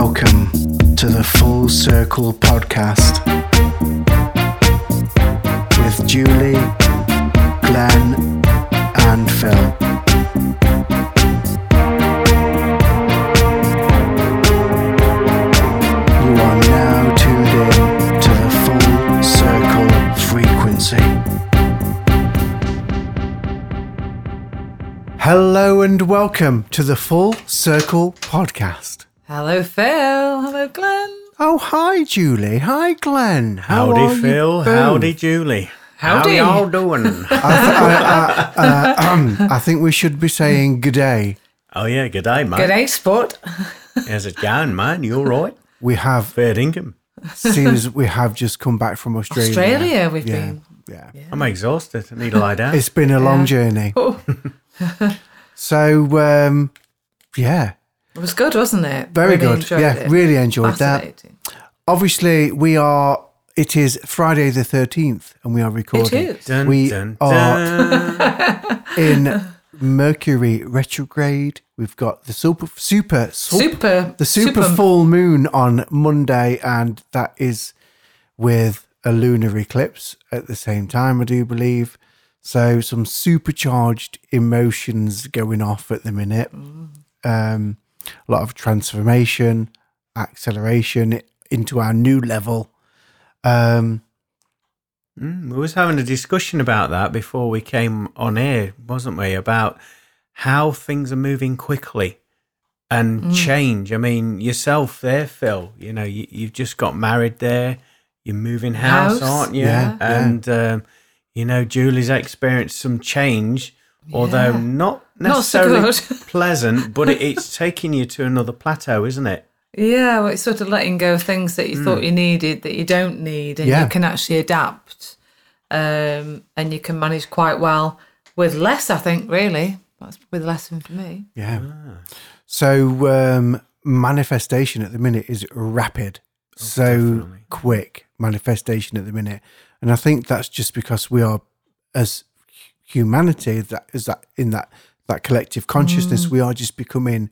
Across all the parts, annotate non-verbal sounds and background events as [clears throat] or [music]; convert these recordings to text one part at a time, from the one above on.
welcome to the Full Circle podcast with Julie, Glenn, and Phil. You are now tuned in to the Full Circle frequency. Hello and welcome to the Full Circle podcast. Hello, Phil. Hello, Glenn. Oh, hi, Julie. Hi, Glenn. How are Howdy, you Phil. both? Howdy, Julie. Howdy. How are y'all doing? [laughs] I, th- I, I, uh, um, I think we should be saying good day. oh, yeah. Good day, mate. Good day, sport. How's it going, man? You all right? We have, Fair dinkum. seems we have just come back from Australia. Australia, we've yeah, been. Yeah. I'm exhausted. I need to lie down. It's been a long journey. Oh, [laughs] So, um, yeah, it was good, wasn't it? very Really good. enjoyed Yeah, it. really enjoyed that. Obviously, we are, it is Friday the 13th and we are recording. It is. Dun, we dun, are- dun. [laughs] In Mercury retrograde, we've got the super, super, Super. the super, super- full moon on Monday, and that is with a lunar eclipse at the same time, I do believe. So some supercharged emotions going off at the minute. Um, a lot of transformation, acceleration into our new level. Um, Mm, we was having a discussion about that before we came on air, wasn't we? About how things are moving quickly and Mm. change. I mean, yourself there, Phil. You know, you, you've just got married there. You're moving house, House, aren't you? yeah, yeah. and um, you know, Julie's experienced some change, although Yeah. not Not so necessarily [laughs] pleasant. But it, it's taking you to another plateau, isn't it? Yeah, well, it's sort of letting go of things that you thought you needed that you don't need, and Yeah. you can actually adapt, um, and you can manage quite well with less. I think really that's probably the lesson for me. yeah. So um, manifestation at the minute is rapid, so definitely. quick manifestation at the minute, and I think that's just because we are, as humanity, that is that in that that collective consciousness, we are just becoming.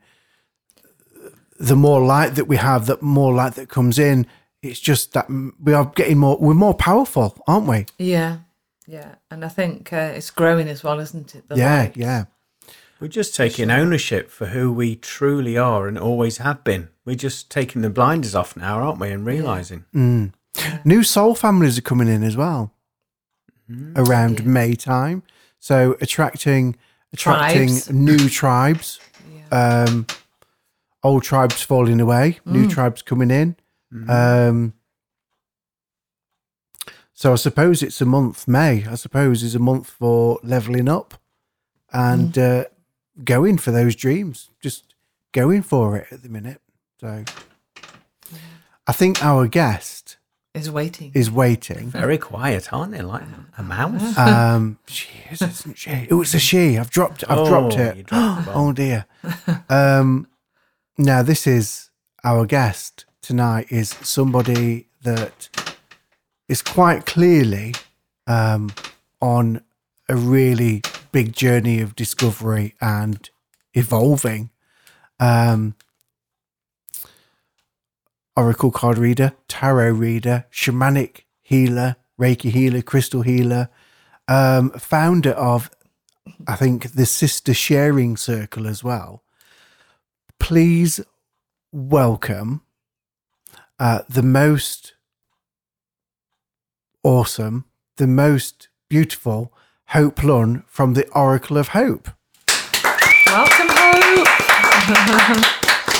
The more light that we have, that more light that comes in, it's just that we are getting more. We're more powerful, aren't we? Yeah, yeah, and I think uh, it's growing as well, isn't it? The yeah, light. yeah. We're just taking ownership for who we truly are and always have been. We're just taking the blinders off now, aren't we? And realizing. Mm. New soul families are coming in as well around May time. So attracting attracting Tribes. new tribes. Um, old tribes falling away, new tribes coming in. Um, so I suppose it's a month. May I suppose is a month for leveling up and uh, going for those dreams. Just going for it at the minute. So I think our guest is waiting. is waiting. Very quiet, aren't they? Like a mouse. [laughs] Um, she is, isn't she? It was a she. I've dropped. I've dropped Oh, it. dropped the bomb. oh dear. Um, now this is our guest tonight. Is somebody that is quite clearly um, on a really big journey of discovery and evolving. Um, oracle card reader, tarot reader, shamanic healer, Reiki healer, crystal healer, um, founder of, I think, the Sister Sharing Circle as well. Please welcome uh, the most awesome, the most beautiful Hope Lunn from the Oracle of Hope. Welcome, Hope.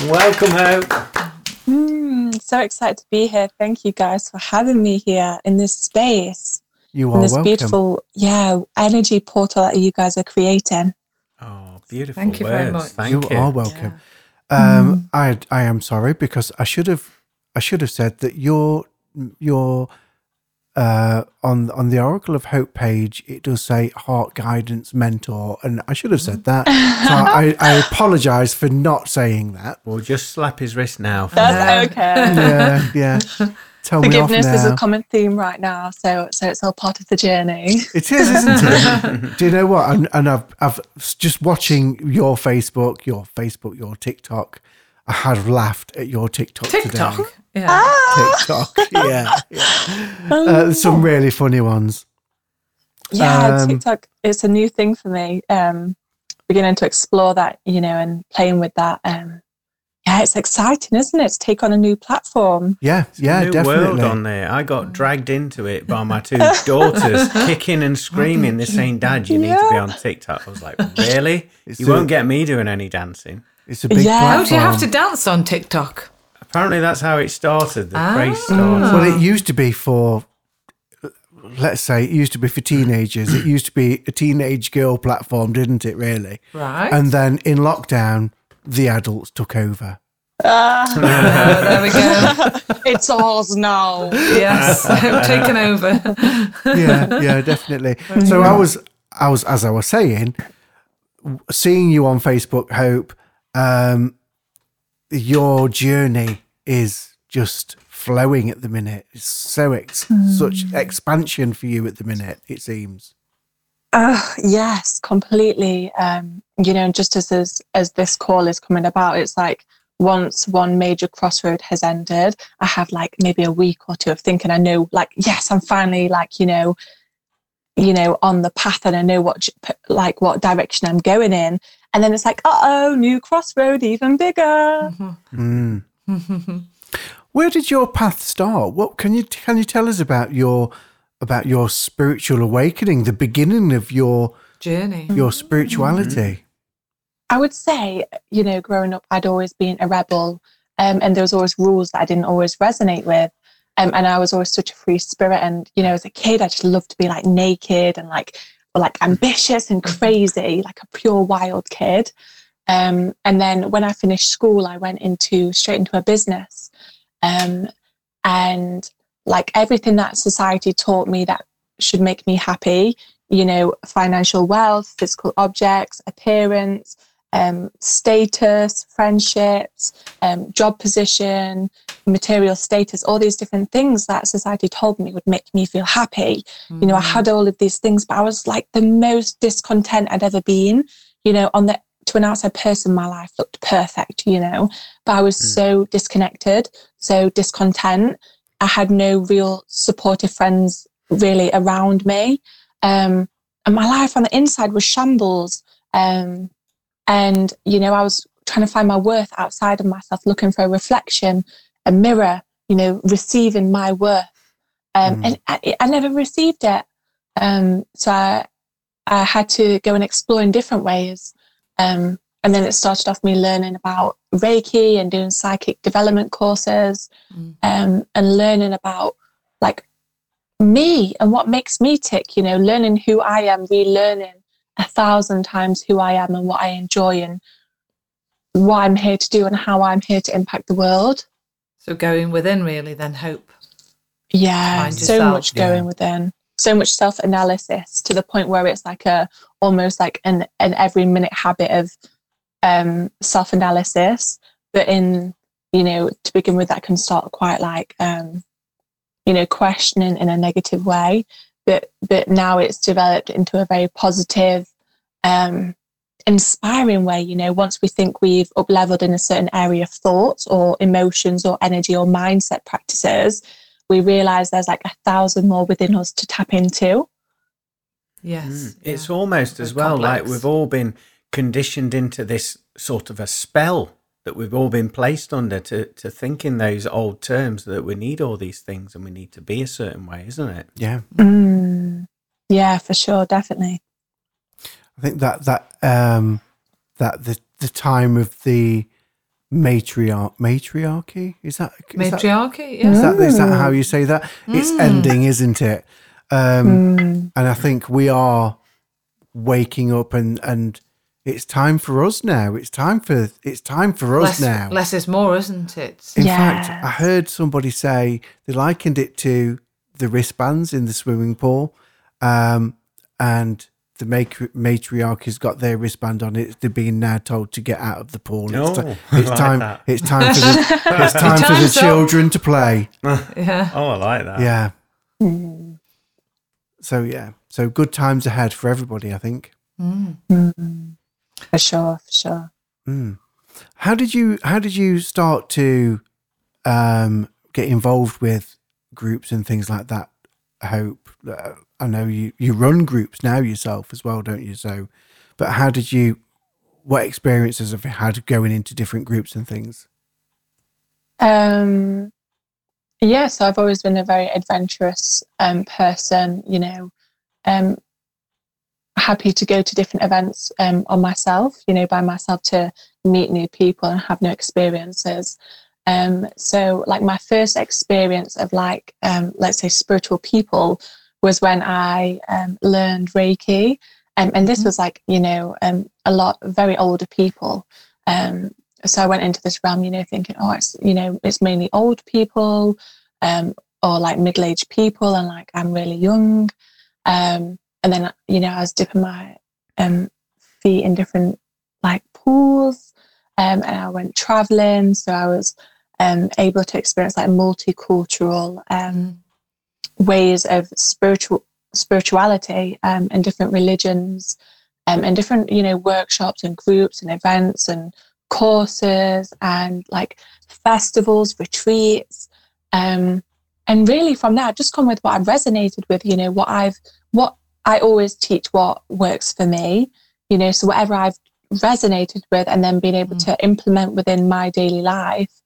[laughs] Welcome, Hope. Mm, so excited to be here. Thank you guys for having me here in this space, You in are this welcome. beautiful, yeah, energy portal that you guys are creating. Oh, beautiful Thank you words. very much. Thank you you. are welcome. Um, I I am sorry because I should have I should have said that your your uh, on on the Oracle of Hope page, it does say heart guidance mentor, and I should have said that. so [laughs] I, I apologise for not saying that. We'll just slap his wrist now. That's okay. Yeah, yeah. Tell me off Forgiveness is a common theme right now, so so it's all part of the journey. It is, isn't it? [laughs] Do you know what? And, and I've, I've just watching your Facebook, your Facebook, your TikTok. I have laughed at your TikTok, today. TikTok. Yeah. Ah! TikTok, [laughs] yeah, yeah. Uh, some really funny ones. Yeah, Um, TikTok it's a new thing for me. Um, beginning to explore that, you know, and playing with that. Um, yeah, it's exciting, isn't it? To take on a new platform. Yeah, yeah, New definitely. world on there. I got dragged into it by my two [laughs] daughters, kicking and screaming. They're saying, "Dad, you need to be on TikTok." I was like, "Really? It's you a- won't get me doing any dancing." It's a big Yeah. platform. Oh, do you have to dance on TikTok? Apparently, that's how it started. The Ah. craze started. Well, it used to be for, let's say, it used to be for teenagers. it used to be a teenage girl platform, didn't it? Really. Right. And then in lockdown, the adults took over. Ah, there we go. [laughs] it's ours now. Yes, [laughs] taken over. yeah, yeah, definitely. [laughs] So I was, I was, as I was saying, seeing you on Facebook, Hope, um, your journey is just flowing at the minute. It's so ex- such expansion for you at the minute. It seems. Uh, yes, completely. Um, you know, just as, as as this call is coming about, it's like once one major crossroad has ended, I have like maybe a week or two of thinking. I know, like, yes, I'm finally like, you know, you know, on the path, and I know what like what direction I'm going in. And then it's like, uh oh, new crossroad, even bigger. Mm. [laughs] Where did your path start? What can you can you tell us about your about your spiritual awakening, the beginning of your Journey. your spirituality? I would say, you know, growing up, I'd always been a rebel, um, and there was always rules that I didn't always resonate with. Um, and I was always such a free spirit. And you know, as a kid, I just loved to be like naked and like, like ambitious and crazy, like a pure wild kid. Um, and then when I finished school, I went into straight into a business, um, and like everything that society taught me that should make me happy, you know, financial wealth, physical objects, appearance, um, status, friendships, um, job position, material status, all these different things that society told me would make me feel happy. You know, I had all of these things, but I was like the most discontent I'd ever been. You know, on the to an outside person, my life looked perfect, you know, but I was so disconnected, so discontent. I had no real supportive friends really around me. Um, and my life on the inside was shambles. Um, and, you know, I was trying to find my worth outside of myself, looking for a reflection, a mirror, you know, receiving my worth. Um, Mm. And I, I never received it. Um, so I, I had to go and explore in different ways. Um, and then it started off me learning about Reiki and doing psychic development courses Mm. um, and learning about like me and what makes me tick, you know, learning who I am, relearning a thousand times who I am and what I enjoy and what I'm here to do and how I'm here to impact the world. So going within, really, then hope. Yeah, so much going Yeah. within, so much self analysis to the point where it's like a almost like an, an every minute habit of um, self analysis. But in, you know, to begin with, that can start quite like, um, you know, questioning in a negative way. But, but now it's developed into a very positive, um, inspiring way. You know, once we think we've up leveled in a certain area of thoughts or emotions or energy or mindset practices, we realize there's like a thousand more within us to tap into. Yes. Mm. yeah. It's almost Very as well like we've all been conditioned into this sort of a spell that we've all been placed under to, to think in those old terms that we need all these things and we need to be a certain way, isn't it? Yeah, Mm. Yeah, for sure, definitely. I think that that um that the the time of the matriarch matriarchy is that is that, Matriarchy, is that is that how you say that? It's ending, isn't it? Um, Mm. and I think we are waking up, and and it's time for us now. It's time for it's time for us Less, now. less is more, isn't it? In fact, I heard somebody say they likened it to the wristbands in the swimming pool, um, and the matri- matriarch has got their wristband on it. They're being now told to get out of the pool. It's, Oh, ti- I it's like time. that. It's time for the. [laughs] It's time for the time's up. children to play. [laughs] Yeah. Oh, I like that. Yeah. So yeah. So good times ahead for everybody. I think. Mm. Mm. For sure, for sure. Mm. How did you How did you start to um, get involved with groups and things like that? Hope. I know you you run groups now yourself as well, don't you? So, but how did you? What experiences have you had going into different groups and things? Um, yeah, so I've always been a very adventurous um, person. You know, um, happy to go to different events um, on myself. You know, by myself to meet new people and have new experiences. Um, so, like my first experience of like, um, let's say, spiritual people was when I um, learned Reiki, um, and this was like, you know, um, a lot very older people. Um, so I went into this realm, you know, thinking, oh, it's you know, it's mainly old people, um, or like middle-aged people, and like I'm really young. Um, and then you know, I was dipping my um, feet in different like pools, um, and I went traveling, so I was um, able to experience like multicultural um, ways of spiritual spirituality um, and different religions um, and different you know workshops and groups and events and courses and like festivals retreats um, and really from that just come with what i've resonated with you know what i've what i always teach what works for me you know so whatever i've resonated with and then being able Mm. to implement within my daily life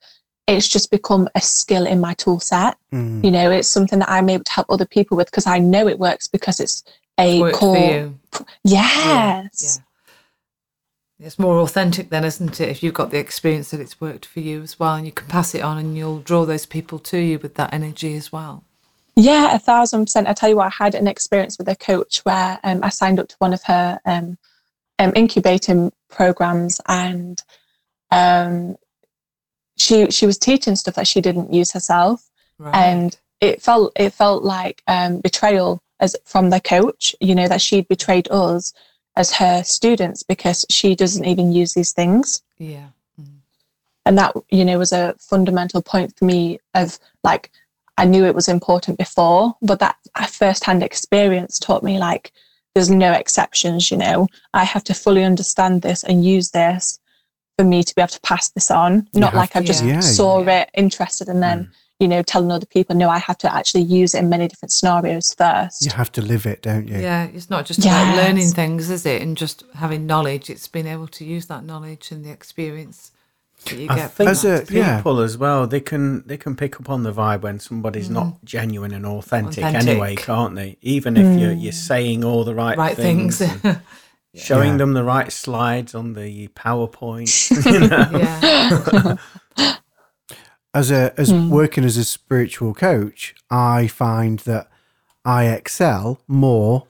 it's just become a skill in my tool set Mm. you know it's something that i'm able to help other people with because i know it works because it's a Worked core for you. yes Yeah. It's more authentic then, isn't it? If you've got the experience that it's worked for you as well, and you can pass it on, and you'll draw those people to you with that energy as well. Yeah, a thousand percent. I tell you what, I had an experience with a coach where um, I signed up to one of her um, um, incubating programs, and um, she she was teaching stuff that she didn't use herself, Right. and it felt it felt like um, betrayal as from the coach. You know that she'd betrayed us as her students because she doesn't even use these things yeah. and that you know was a fundamental point for me of like i knew it was important before but that first-hand experience taught me like there's no exceptions you know i have to fully understand this and use this for me to be able to pass this on not have like i've just yeah, saw yeah. it interested and then you know telling other people no i have to actually use it in many different scenarios first You have to live it, don't you? Yeah, it's not just about learning things, is it? And just having knowledge. It's being able to use that knowledge and the experience that you I get from think As that. a- yeah. people as well, they can they can pick up on the vibe when somebody's not genuine and authentic, Mm. Authentic. anyway, can't they? Even if you're you're saying all the right, right things, things. and [laughs] showing Yeah. them the right slides on the PowerPoint. [laughs] [laughs] yeah. [laughs] as a as Hmm. working as a spiritual coach, I find that I excel more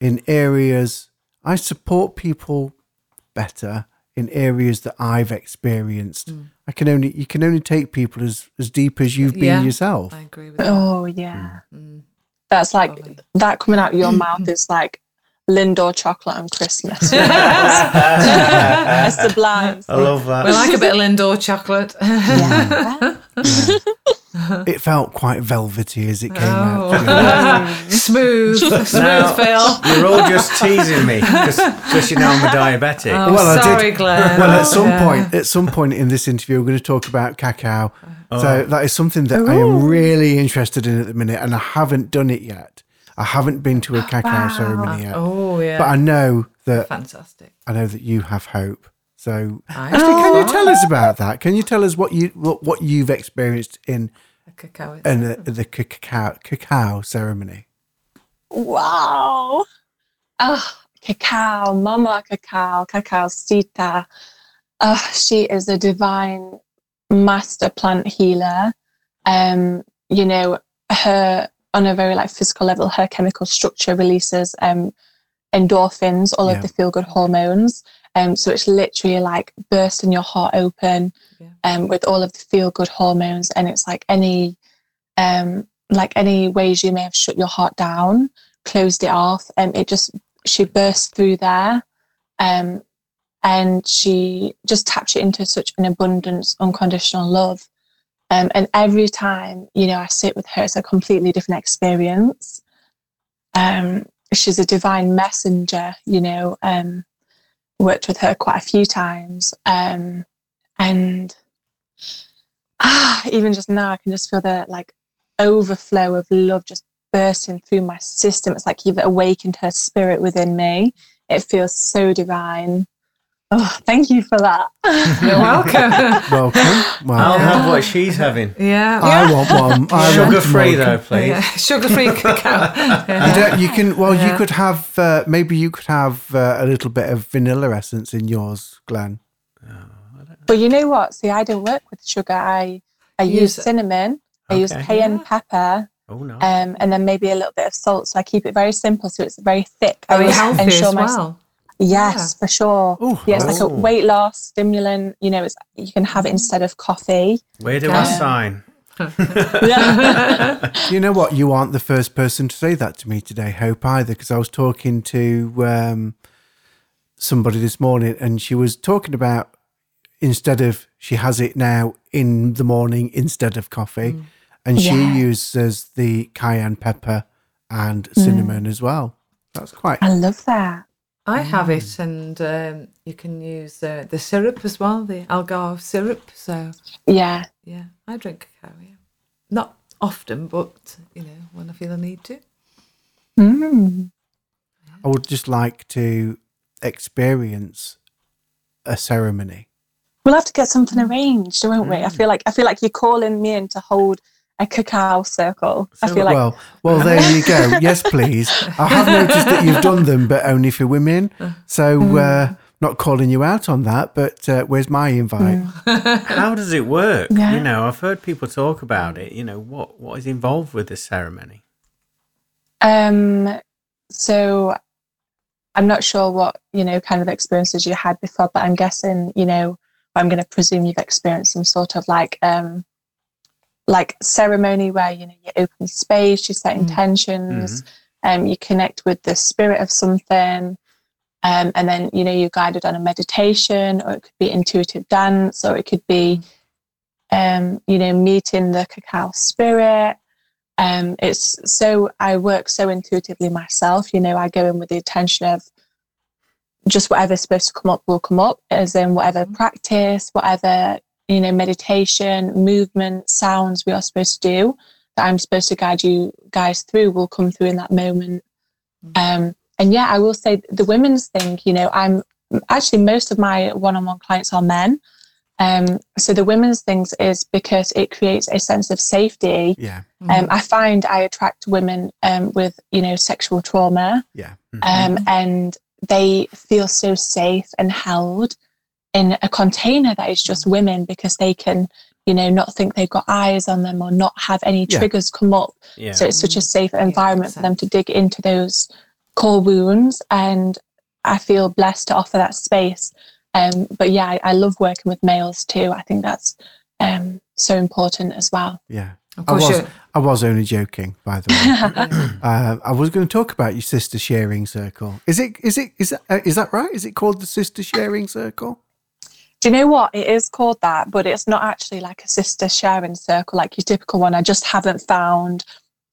in areas I support people better in areas that I've experienced. Hmm. I can only you can only take people as as deep as you've been yourself. I agree with that. oh yeah Mm. that's like Totally. that coming out of your [clears throat] mouth is like Lindor chocolate and Christmas. [laughs] it's sublime. I love that. We like a bit of Lindor chocolate. Yeah. [laughs] It felt quite velvety as it came Oh. out. to be honest. smooth, smooth, Now- Phil. You're all just teasing me because you know I'm a diabetic. Oh, Well, I did- sorry, Glenn. well, at some Yeah. point, at some point in this interview, we're going to talk about cacao. Oh. So that is something that I am really interested in at the minute, and I haven't done it yet. I haven't been to a [gasps] cacao ceremony yet, Oh yeah, but I know that fantastic. I know that you have hope. So, I actually, can you tell us about that? Can you tell us what you what, what you've experienced in A cacao. is- in the, the cacao cacao ceremony? Wow. Oh, cacao, mama cacao, cacao sita. Oh, she is a divine master plant healer. Um, you know, her on a very like physical level, her chemical structure releases um endorphins, all Yeah. of the feel good hormones. Um, so it's literally like bursting your heart open Yeah. um, with all of the feel good hormones. And it's like any um, like any ways you may have shut your heart down, closed it off, and it just she burst through there. Um, and she just taps it into such an abundance, unconditional love. Um, and every time, you know, I sit with her, it's a completely different experience. Um, she's a divine messenger, you know, um, worked with her quite a few times. Um, and ah, even just now, I can just feel the like overflow of love just bursting through my system. It's like you've awakened her spirit within me. It feels so divine. Oh, thank you for that. You're welcome. [laughs] Welcome. Well, I'll have what she's having. yeah. I want one. I want Sugar some free more. though, please. Yeah. Sugar-free [laughs] cacao. Yeah. You, you can. Well, you could have. Uh, maybe you could have uh, a little bit of vanilla essence in yours, Glenn. But you know what? See, I don't work with sugar. I I use use- cinnamon. I use cayenne Yeah. pepper, Oh no. um, and then maybe a little bit of salt. So I keep it very simple, so it's very thick. I Very always healthy ensure as well. Yes, for sure. Ooh, yeah, it's like a oh. weight loss stimulant. You know, it's you can have it instead of coffee. Where do Yeah. I sign? [laughs] [laughs] [laughs] You know what? You aren't the first person to say that to me today, Hope, either, because I was talking to um, somebody this morning and she was talking about instead of, she has it now in the morning instead of coffee. And she Yeah. uses the cayenne pepper and cinnamon as well. That's quite. I love that. I have it, and um, you can use uh, the syrup as well, the agave syrup. So Yeah. yeah, I drink cacao. Yeah, not often, but you know when I feel I need to. Mm. I would just like to experience a ceremony. We'll have to get something arranged, won't we? I feel like I feel like you're calling me in to hold a cacao circle. I feel like well, well, there you go. [laughs] Yes, please. I have noticed that you've done them, but only for women. So, uh, not calling you out on that, but uh, where's my invite? [laughs] How does it work? Yeah. You know, I've heard people talk about it. You know, what what is involved with the ceremony? Um, so I'm not sure what, you know, kind of experiences you had before, but I'm guessing, you know, I'm going to presume you've experienced some sort of like, um, like ceremony where, you know, you open space, you set intentions, um, you connect with the spirit of something. Um, and then, you know, you're guided on a meditation or it could be intuitive dance or it could be, um, you know, meeting the cacao spirit um, it's so I work so intuitively myself. You know, I go in with the intention of just whatever's supposed to come up will come up, as in whatever practice, whatever you know, meditation, movement, sounds we are supposed to do that I'm supposed to guide you guys through will come through in that moment. Um, and yeah, I will say the women's thing. You know, I'm actually most of my one-on-one clients are men. Um, so the women's things is because it creates a sense of safety Yeah, um, I find I attract women um, with, you know, sexual trauma, yeah. um, and they feel so safe and held in a container that is just women because they can, you know, not think they've got eyes on them or not have any Yeah. triggers come up. Yeah. So it's such a safe makes environment for them to dig into those core wounds, and I feel blessed to offer that space. Um, but yeah, I, I love working with males too. I think that's um, so important as well. Yeah. Of I course, was, you I was only joking, by the way. [laughs] uh, I was going to talk about your sister sharing circle. Is it? Is it? Is that? Uh, is that right? Is it called the sister sharing circle? Do you know what? It is called that, but it's not actually like a sister sharing circle like your typical one. I just haven't found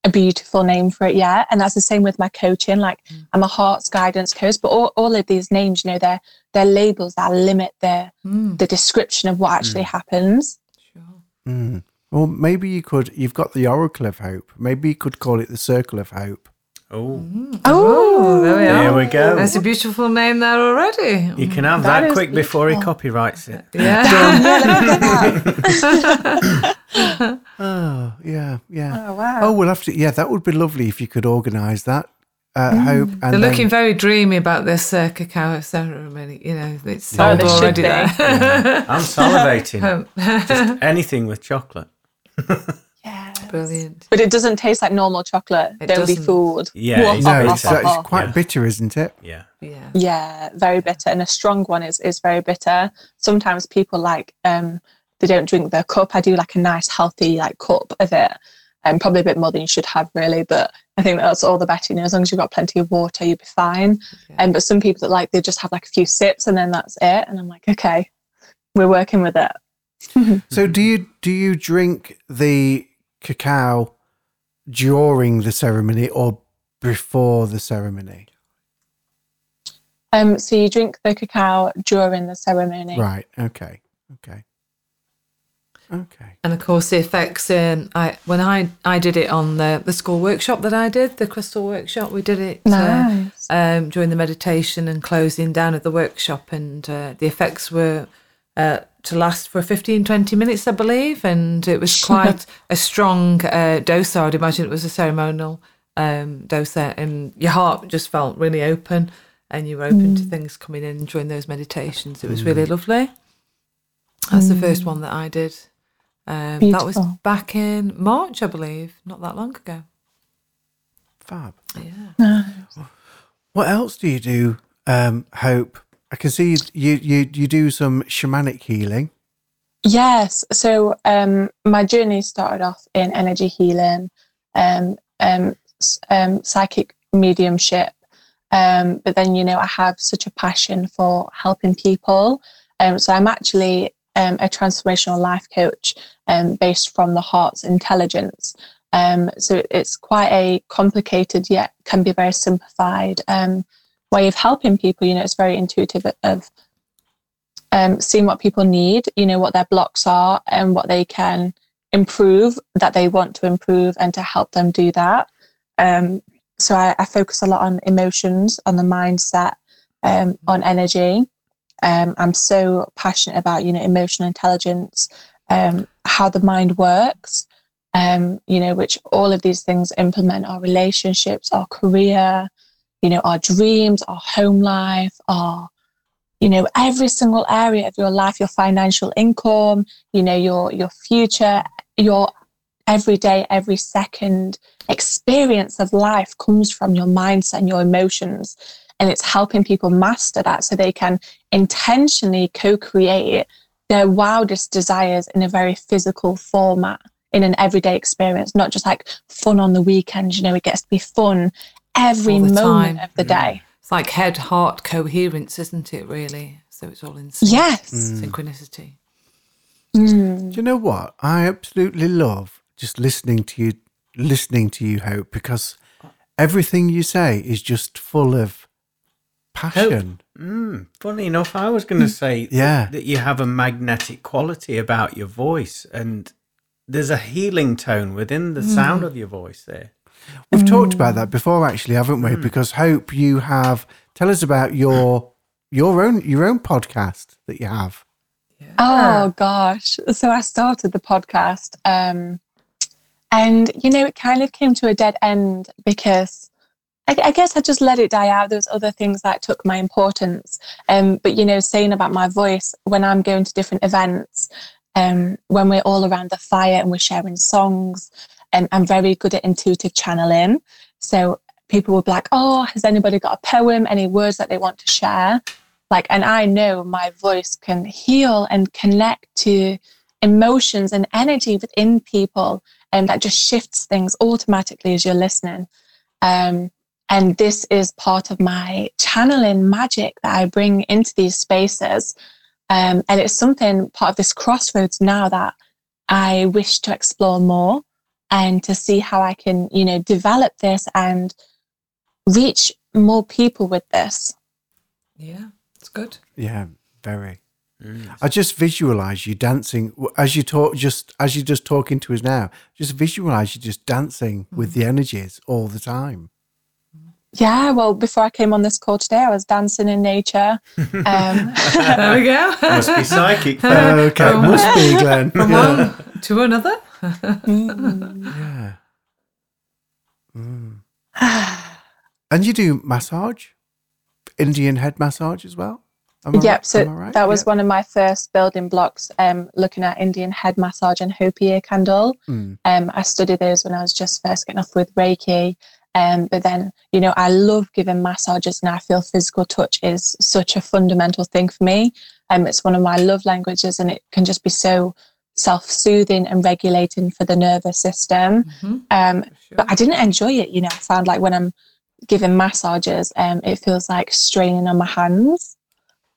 a beautiful name for it yet. And that's the same with my coaching. Like I'm a hearts guidance coach, but all, all of these names, you know, they're they're labels that limit the Mm, the description of what actually happens. sure. Mm. Well, maybe you could. You've got the Oracle of Hope. Maybe you could call it the Circle of Hope. Oh, Oh, there we there are. we go. There's a beautiful name there already. You can have That that, is quick before he copyrights it. [laughs] Yeah. [laughs] Oh, yeah, yeah. Oh wow. Oh, we'll have to. Yeah, that would be lovely if you could organise that. Uh, Mm. Hope. And They're then- looking very dreamy about this uh, cacao ceremony. You know, it's sold they already be. there. I'm salivating. [laughs] Um, Just anything with chocolate. Yeah. Brilliant. But it doesn't taste like normal chocolate. It Don't be doesn't. fooled. Yeah, it's no, very it's, it's quite Yeah. bitter, isn't it? Yeah. Yeah. Yeah, very bitter. And a strong one is is very bitter. Sometimes people like um they don't drink their cup. I do like a nice healthy like cup of it. And probably a bit more than you should have really, but I think that's all the better, you know, as long as you've got plenty of water, you'll be fine. Yeah. And but some people that like they just have like a few sips and then that's it. And I'm like, okay, we're working with it. [laughs] So, do you do you drink the cacao during the ceremony or before the ceremony? Um so you drink the cacao during the ceremony. Right. Okay. Okay. Okay. And of course, the effects. Um, I when I I did it on the the school workshop that I did, the crystal workshop. We did it uh, um, during the meditation and closing down of the workshop, and uh, the effects were uh, to last for 15, 20 minutes, I believe, and it was [laughs] quite a strong uh, dose. I would imagine it was a ceremonial um, dose, there, and your heart just felt really open, and you were open to things coming in during those meditations. It was really lovely. That's the first one that I did. Um, that was back in March, I believe, not that long ago. Fab. Yeah. [laughs] What else do you do, um, Hope? I can see you you you do some shamanic healing. Yes. So um, my journey started off in energy healing, um, um, um, psychic mediumship. Um, but then, you know, I have such a passion for helping people. Um, so I'm actually um, a transformational life coach um, based from the heart's intelligence. Um, so it's quite a complicated yet can be very simplified um, way of helping people. You know, it's very intuitive of um, seeing what people need, you know, what their blocks are and what they can improve that they want to improve and to help them do that. Um, so I, I focus a lot on emotions, on the mindset, um, on energy. Um, I'm so passionate about, you know, emotional intelligence, um, how the mind works, um, you know, which all of these things implement our relationships, our career, you know, our dreams, our home life, our you know every single area of your life your financial income you know your your future your everyday every second experience of life comes from your mindset and your emotions. And it's helping people master that so they can intentionally co-create their wildest desires in a very physical format in an everyday experience not just like fun on the weekend you know it gets to be fun every moment time. of the day It's like head heart coherence, isn't it, really? So it's all in sync. yes synchronicity. Mm. Do you know what? I absolutely love just listening to you, listening to you, Hope, because everything you say is just full of passion. Mm, funny enough, I was going to say that- Yeah. that you have a magnetic quality about your voice, and there's a healing tone within the sound of your voice there. We've talked about that before, actually, haven't we? Because Hope, you have tell us about your your own your own podcast that you have. Oh gosh. So I started the podcast um and you know it kind of came to a dead end because I, I guess I just let it die out. There was other things that took my importance. Um but you know saying about my voice when I'm going to different events um when we're all around the fire and we're sharing songs and I'm very good at intuitive channeling. So people will be like, "Oh, has anybody got a poem, any words that they want to share?" like and i know my voice can heal and connect to emotions and energy within people and that just shifts things automatically as you're listening um, and this is part of my channeling magic that i bring into these spaces um, and it's something part of this crossroads now that i wish to explore more and to see how i can you know develop this and reach more people with this Yeah, it's good. Yeah, very. I just visualize you dancing as you talk. Just as you're just talking to us now, just visualize you just dancing with the energies all the time. Yeah, well, before I came on this call today, I was dancing in nature. Um, [laughs] There we go. Must be psychic. [laughs] Okay, must be Glenn. From Yeah. one to another. [laughs] yeah. Mm. And you do massage, Indian head massage as well. Yep, right? so right? that was Yep. one of my first building blocks, um, looking at Indian head massage and Hopi ear candle. Mm. Um, I studied those when I was just first getting off with Reiki. Um, but then, you know, I love giving massages and I feel physical touch is such a fundamental thing for me. Um, it's one of my love languages and it can just be so self-soothing and regulating for the nervous system. Mhm. Um, Sure. but I didn't enjoy it. You know, I found like when I'm giving massages, um, it feels like straining on my hands.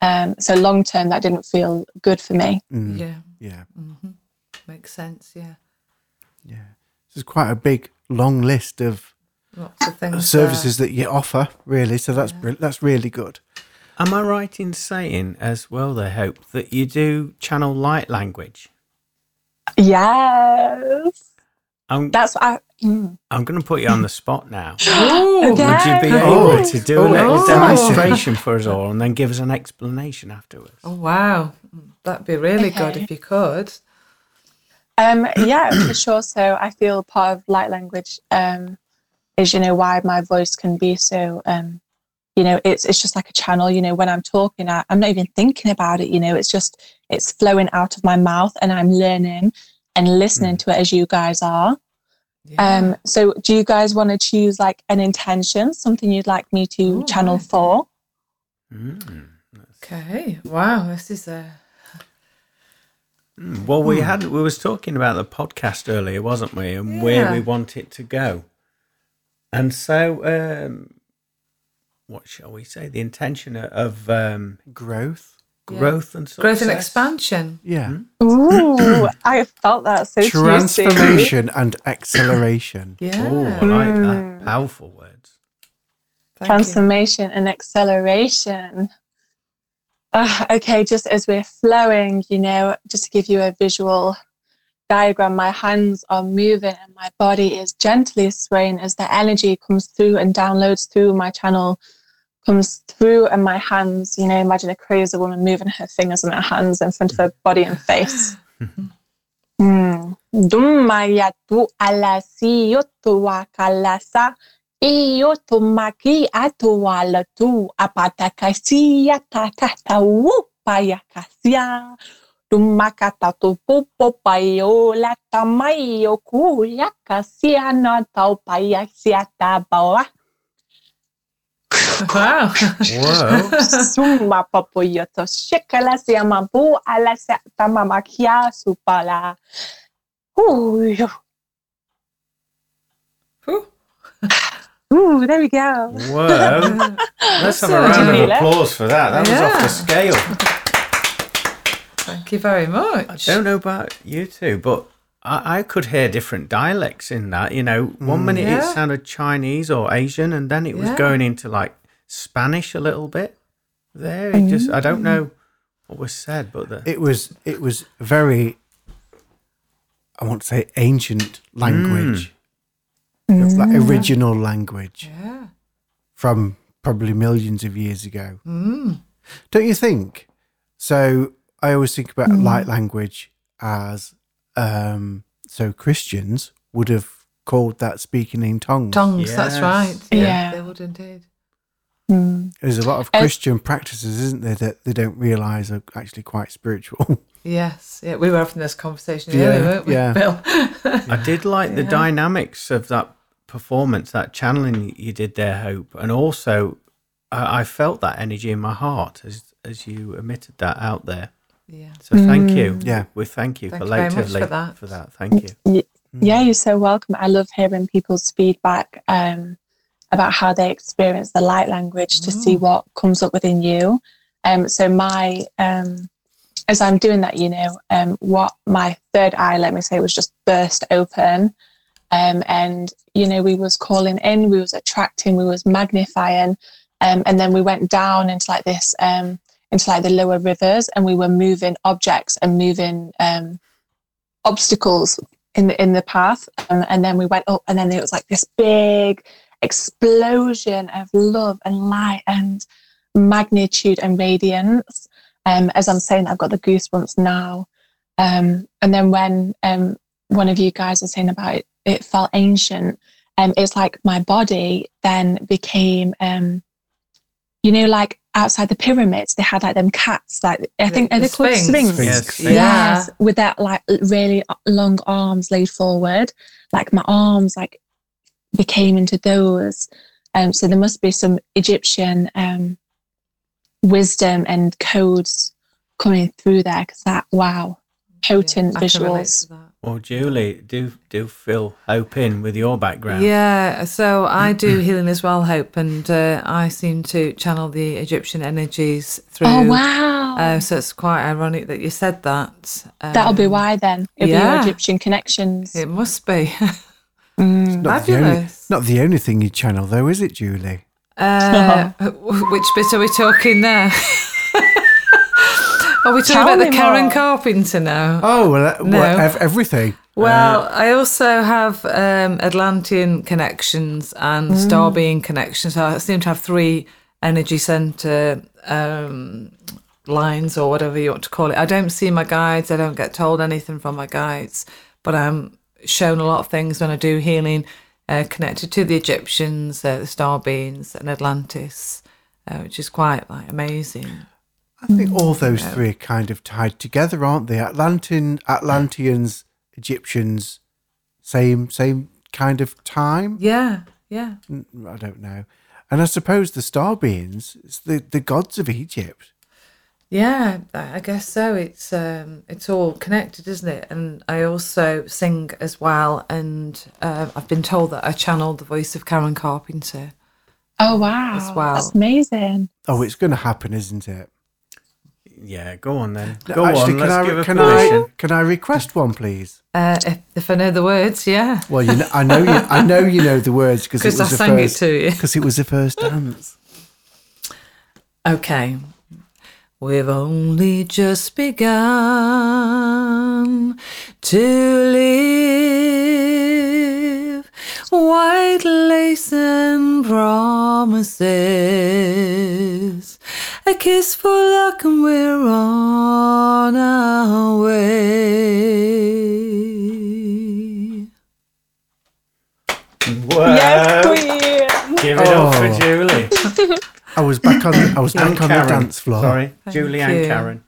Um, so long term, that didn't feel good for me. Mm. Yeah, Yeah, hmm makes sense. Yeah, yeah. This is quite a big, long list of lots of things. services that you offer, really. So that's brill- that's really good. Am I right in saying as well, they hope that you do channel light language? Yes. I'm, That's I. Mm. I'm going to put you on the spot now. [gasps] Ooh. Okay. Would you be Oh. able to do a Oh. little Oh. demonstration for us all and then give us an explanation afterwards? Oh wow, that'd be really good if you could. Um, yeah, for [coughs] sure. So I feel part of light language um, is, you know, why my voice can be so, um, you know, it's it's just like a channel. You know, when I'm talking, I, I'm not even thinking about it. You know, it's just it's flowing out of my mouth, and I'm learning and listening to it as you guys are. Yeah. Um, so do you guys want to choose like an intention, something you'd like me to Oh, channel right. for? Mm. okay. Wow, this is a Mm. Well, we had we was talking about the podcast earlier, wasn't we, and where we want it to go. And so, um, what shall we say? The intention of um, Growth. Yeah. growth and success. growth and expansion. [clears throat] [clears throat] Yeah. Ooh, I felt that so juicy. Transformation and acceleration. Yeah. Oh, I like Mm. that. Powerful words. Thank you. transformation and acceleration. Ah, okay, just as we're flowing, you know, just to give you a visual diagram, my hands are moving and my body is gently swaying as the energy comes through and downloads through my channel, comes through, and my hands, you know, imagine a crazy woman moving her fingers and her hands in front of her body and face. [laughs] Mm. Dumaya tu alasi yotu wakalasa iyo tu maki atu wala tu apatakasiya takata wupaya kasya tumakata tu pupo payo la tamayo kuya kasya na tau paya siya tabawa Wow. Whoa. suma papoyo to shikala siya mabu ala sa tamamakia supala Ooh, Whew. ooh, there we go. Whoa. Let's have a So- round of applause for that. That was off the scale. Thank you very much. I don't know about you two, but I, I could hear different dialects in that. You know, one mm. minute it sounded Chinese or Asian, and then it was Yeah. going into like Spanish a little bit. There, it just I Mm. don't know what was said, but the, It was it was very I want to say ancient language. Like original language Yeah. from probably millions of years ago. Mm. Don't you think? So I always think about light language as um so Christians would have called that speaking in tongues. Tongues, that's Yes. right. Yeah. They would indeed. Mm. There's a lot of Uh, Christian practices, isn't there, that they don't realise are actually quite spiritual. [laughs] Yes. Yeah, we were having this conversation Yeah, earlier, weren't we, yeah. Bill? [laughs] I did like the dynamics of that performance, that channeling you did there, Hope, and also I, I felt that energy in my heart as as you emitted that out there. yeah. So thank you. Yeah. we thank you Thank you very much collectively for that. For that, thank you. Y- Yeah, you're so welcome. I love hearing people's feedback um, about how they experience the light language to see what comes up within you. Um, so my um, as I'm doing that, you know, um, what my third eye, let me say, was just burst open. Um, and you know, we was calling in, we was attracting, we was magnifying, um, and then we went down into like this, um, into like the lower rivers, and we were moving objects and moving um, obstacles in the in the path, um, and then we went up, and then it was like this big explosion of love and light and magnitude and radiance. Um, as I'm saying, I've got the goosebumps now. Um, and then when um, one of you guys was saying about it, it felt ancient. Um, it's like my body then became, um, you know, like outside the pyramids, they had like them cats, like I think The- are they the called Sphinx. sphinx? Yes. Yeah. Yes, with that like really long arms laid forward, like my arms like became into those. Um, so there must be some Egyptian um, wisdom and codes coming through there because that wow, potent I can relate visuals. to. Well, Julie, do do fill hope in with your background. Yeah, so I do [clears throat] healing as well, Hope, and uh, I seem to channel the Egyptian energies through. Oh wow, Uh, so it's quite ironic that you said that. Um, that'll be why then. It'll be yeah. your Egyptian connections. It must be. [laughs] Mm. Not the, only, not the only thing you channel, though, is it, Julie? Uh, [laughs] which bit are we talking there? [laughs] Are we talking Tell about the me Karen more. Carpenter now? Oh, well, uh, No. well, everything. Well, I also have um, Atlantean connections and Starbeam connections. So I seem to have three energy center um, lines or whatever you want to call it. I don't see my guides. I don't get told anything from my guides, but I'm shown a lot of things when I do healing uh, connected to the Egyptians, uh, the star beings, and Atlantis, uh, which is quite like amazing. I think all those three are kind of tied together, aren't they? Atlantean, Atlanteans, Egyptians, same same kind of time. Yeah, yeah. I don't know. And I suppose the star beings, it's the, the gods of Egypt. Yeah, I I guess so. It's um, it's all connected, isn't it? And I also sing as well, and uh, I've been told that I channeled the voice of Karen Carpenter. Oh wow, As well. that's amazing. Oh, it's going to happen, isn't it? Yeah, go on then. Go Actually, on. can Let's I give a can permission. I can I request one, please? Uh, if, if I know the words, yeah, Well, you know, I know you I know you know the words because it [laughs] because was I the sang first it to you. [laughs] because it was the first [laughs] dance. Okay. We've only just begun to live. White lace and promises. A kiss for luck, and we're on our way. Wow. Yes, queen. Give it up for Oh. Julie. [laughs] I was back on I was back on the [coughs] dance floor. Sorry, Julie and you. Karen.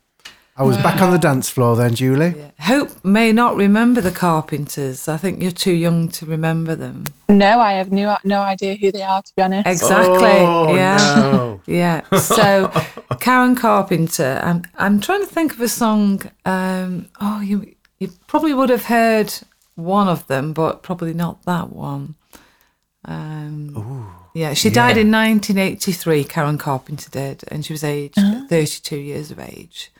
I was back on the dance floor then, Julie. Hope may not remember the Carpenters. I think you're too young to remember them. No, I have no no idea who they are. To be honest. Exactly. Oh, yeah. no. [laughs] Yeah. So Karen Carpenter. I'm I'm trying to think of a song. Um, oh, you you probably would have heard one of them, but probably not that one. Um, yeah, she died in 1983. Karen Carpenter did, and she was aged 32 years of age.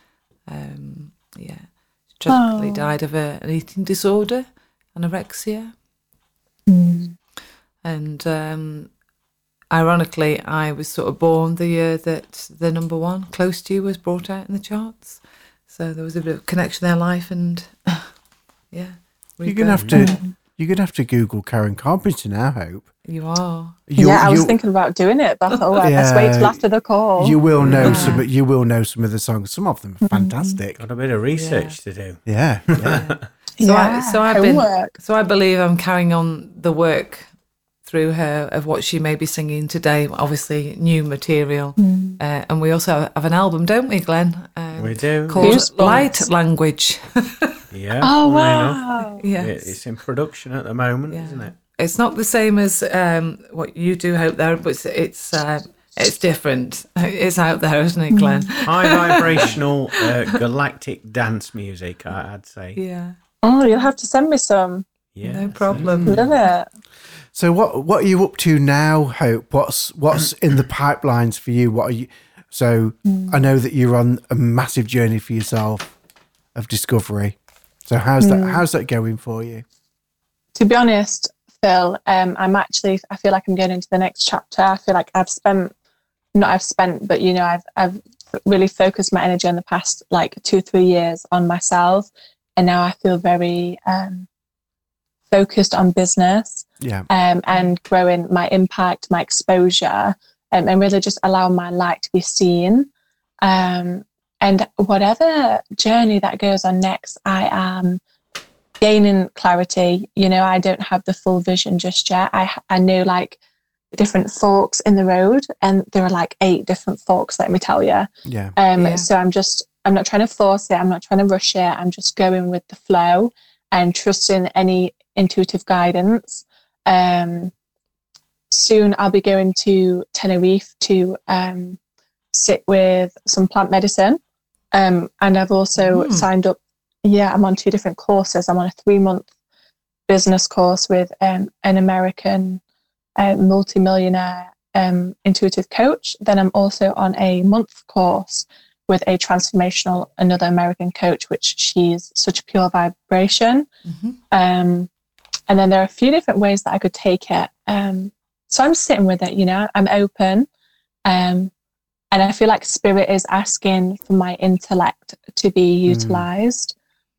Um, yeah, she tragically Oh. died of a, an eating disorder, anorexia. And um, ironically, I was sort of born the year that the number one, Close to You, was brought out in the charts. So there was a bit of connection there, life and [laughs] yeah. You're gonna have to you're gonna have to Google Karen Carpenter now, Hope. You are. You, yeah, I was thinking about doing it, but I thought, oh, let's wait till after the call. You will know some. You will know some of the songs. Some of them are fantastic. Got a bit of research to do. Yeah, yeah. So, I, so I've been. So I believe I'm carrying on the work through her of what she may be singing today. Obviously, new material, uh, and we also have an album, don't we, Glenn? Um, We do. called Goosebumps. Light Language. [laughs] Yeah. Oh wow! yes. It- It's in production at the moment, Yeah. isn't it? It's not the same as um, what you do, Hope there, but it's it's, uh, it's different. [laughs] It's out there, isn't it, Glenn? [laughs] High vibrational uh, galactic dance music, I- I'd say. Yeah, Oh, you'll have to send me some. Yeah. no problem. Love it. So what what are you up to now, Hope? What's what's in the pipelines for you? What are you? So I know that you're on a massive journey for yourself of discovery. So how's that? How's that going for you? To be honest, Phil, um, I'm actually. I feel like I'm going into the next chapter. I feel like I've spent, not I've spent, but you know, I've I've really focused my energy in the past like two three years on myself, and now I feel very um, focused on business. Yeah, um, and growing my impact, my exposure, um, and really just allowing my light to be seen. Um, and whatever journey that goes on next, I am gaining clarity. You know, I don't have the full vision just yet. I I know like different forks in the road, and there are like eight different forks. Let me tell you. yeah. Um, Yeah. So I'm just, I'm not trying to force it. I'm not trying to rush it. I'm just going with the flow and trusting any intuitive guidance. Um, soon I'll be going to Tenerife to um, sit with some plant medicine. Um, and I've also Mm. signed up. Yeah, I'm on two different courses. I'm on a three month business course with um, an American uh, multimillionaire um, intuitive coach. Then I'm also on a month course with a transformational, another American coach, which she's such a pure vibration. Mhm. Um, and then there are a few different ways that I could take it. Um, so I'm sitting with it, you know, I'm open. Um, and I feel like spirit is asking for my intellect to be utilized.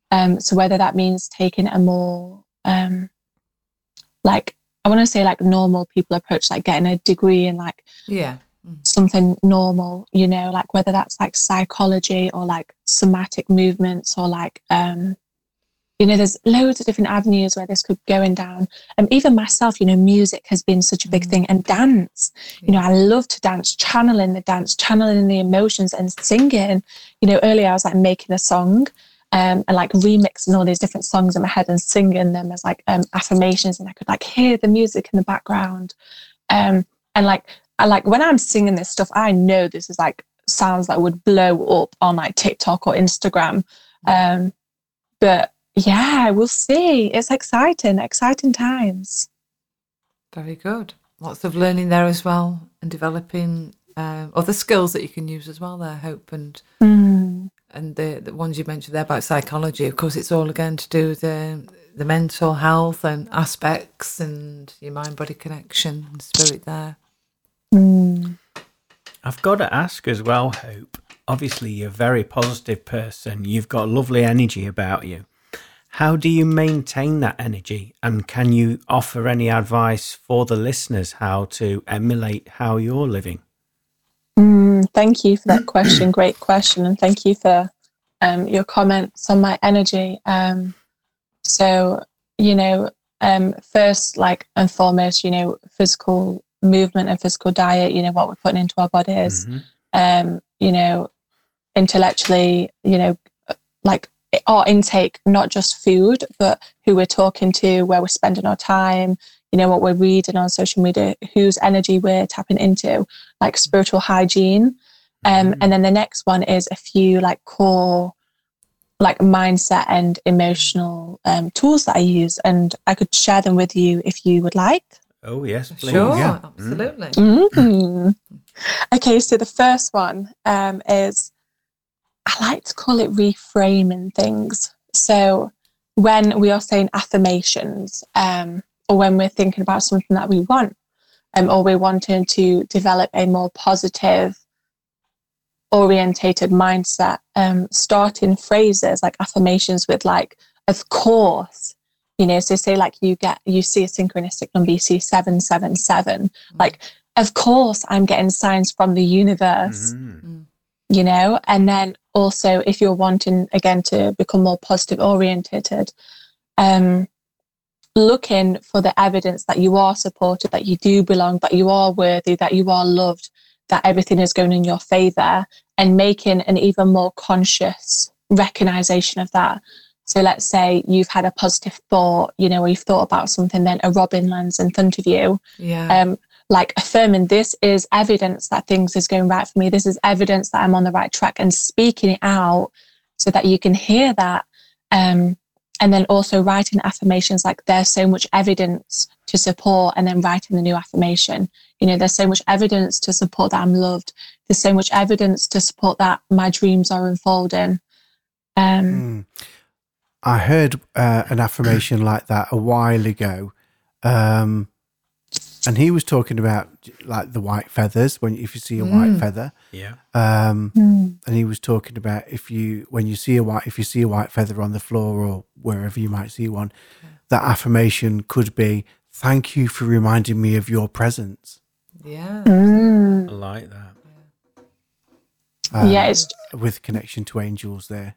Um, so whether that means taking a more um, like I want to say like normal people approach, like getting a degree in like Yeah. something normal, you know, like whether that's like psychology or like somatic movements or like um you know, there's loads of different avenues where this could go and down. And even myself, you know, music has been such a big thing and dance. You know, I love to dance, channeling the dance, channeling the emotions and singing. You know, earlier I was like making a song um, and like remixing all these different songs in my head and singing them as like um, affirmations and I could like hear the music in the background. Um, and like I like when I'm singing this stuff, I know this is like sounds that would blow up on like TikTok or Instagram. Um, but yeah, we'll see. It's exciting, exciting times. Very good. Lots of learning there as well, and developing um, other skills that you can use as well. There, hope and Mm. and the the ones you mentioned there about psychology. Of course, it's all again to do with the the mental health and aspects and your mind body connection and spirit there. Mm. I've got to ask as well, Hope. Obviously, you're a very positive person. You've got lovely energy about you. How do you maintain that energy? And can you offer any advice for the listeners how to emulate how you're living? Mm, thank you for that question. Great question. And thank you for um, your comments on my energy. Um, so, you know, um, first, like and foremost, you know, physical movement and physical diet, you know, what we're putting into our bodies, Mhm. um, you know, intellectually, you know, like our intake, not just food, but who we're talking to, where we're spending our time, you know, what we're reading on social media, whose energy we're tapping into, like spiritual hygiene. Um, Mhm. and then the next one is a few like core, like mindset and emotional um, tools that I use. And I could share them with you if you would like. Oh, yes, please. Sure, yeah. absolutely. Mm. [laughs] Okay, so the first one um, is I like to call it reframing things. So when we are saying affirmations, um, or when we're thinking about something that we want, um, or we're wanting to develop a more positive, orientated mindset, um, starting phrases like affirmations with like, of course, you know, so say like you get you see a synchronistic number, you see seven seven seven, like of course I'm getting signs from the universe, Mhm. You know, and then also if you're wanting again to become more positive orientated, um, looking for the evidence that you are supported, that you do belong, that you are worthy, that you are loved, that everything is going in your favor, and making an even more conscious recognition of that. So let's say you've had a positive thought, you know, or you've thought about something, then a robin lands in front of you Yeah. um, like affirming this is evidence that things is going right for me. This is evidence that I'm on the right track and speaking it out so that you can hear that. Um, and then also writing affirmations like there's so much evidence to support and then writing the new affirmation. You know, there's so much evidence to support that I'm loved. There's so much evidence to support that my dreams are unfolding. Um, Mm. I heard uh, an affirmation like that a while ago, um, and he was talking about like the white feathers. When if you see a white Mm. feather, Yeah. um, mm, and he was talking about if you when you see a white if you see a white feather on the floor or wherever you might see one, that affirmation could be "Thank you for reminding me of your presence." yeah. mm. I like that. Um, yeah, it's with connection to angels there.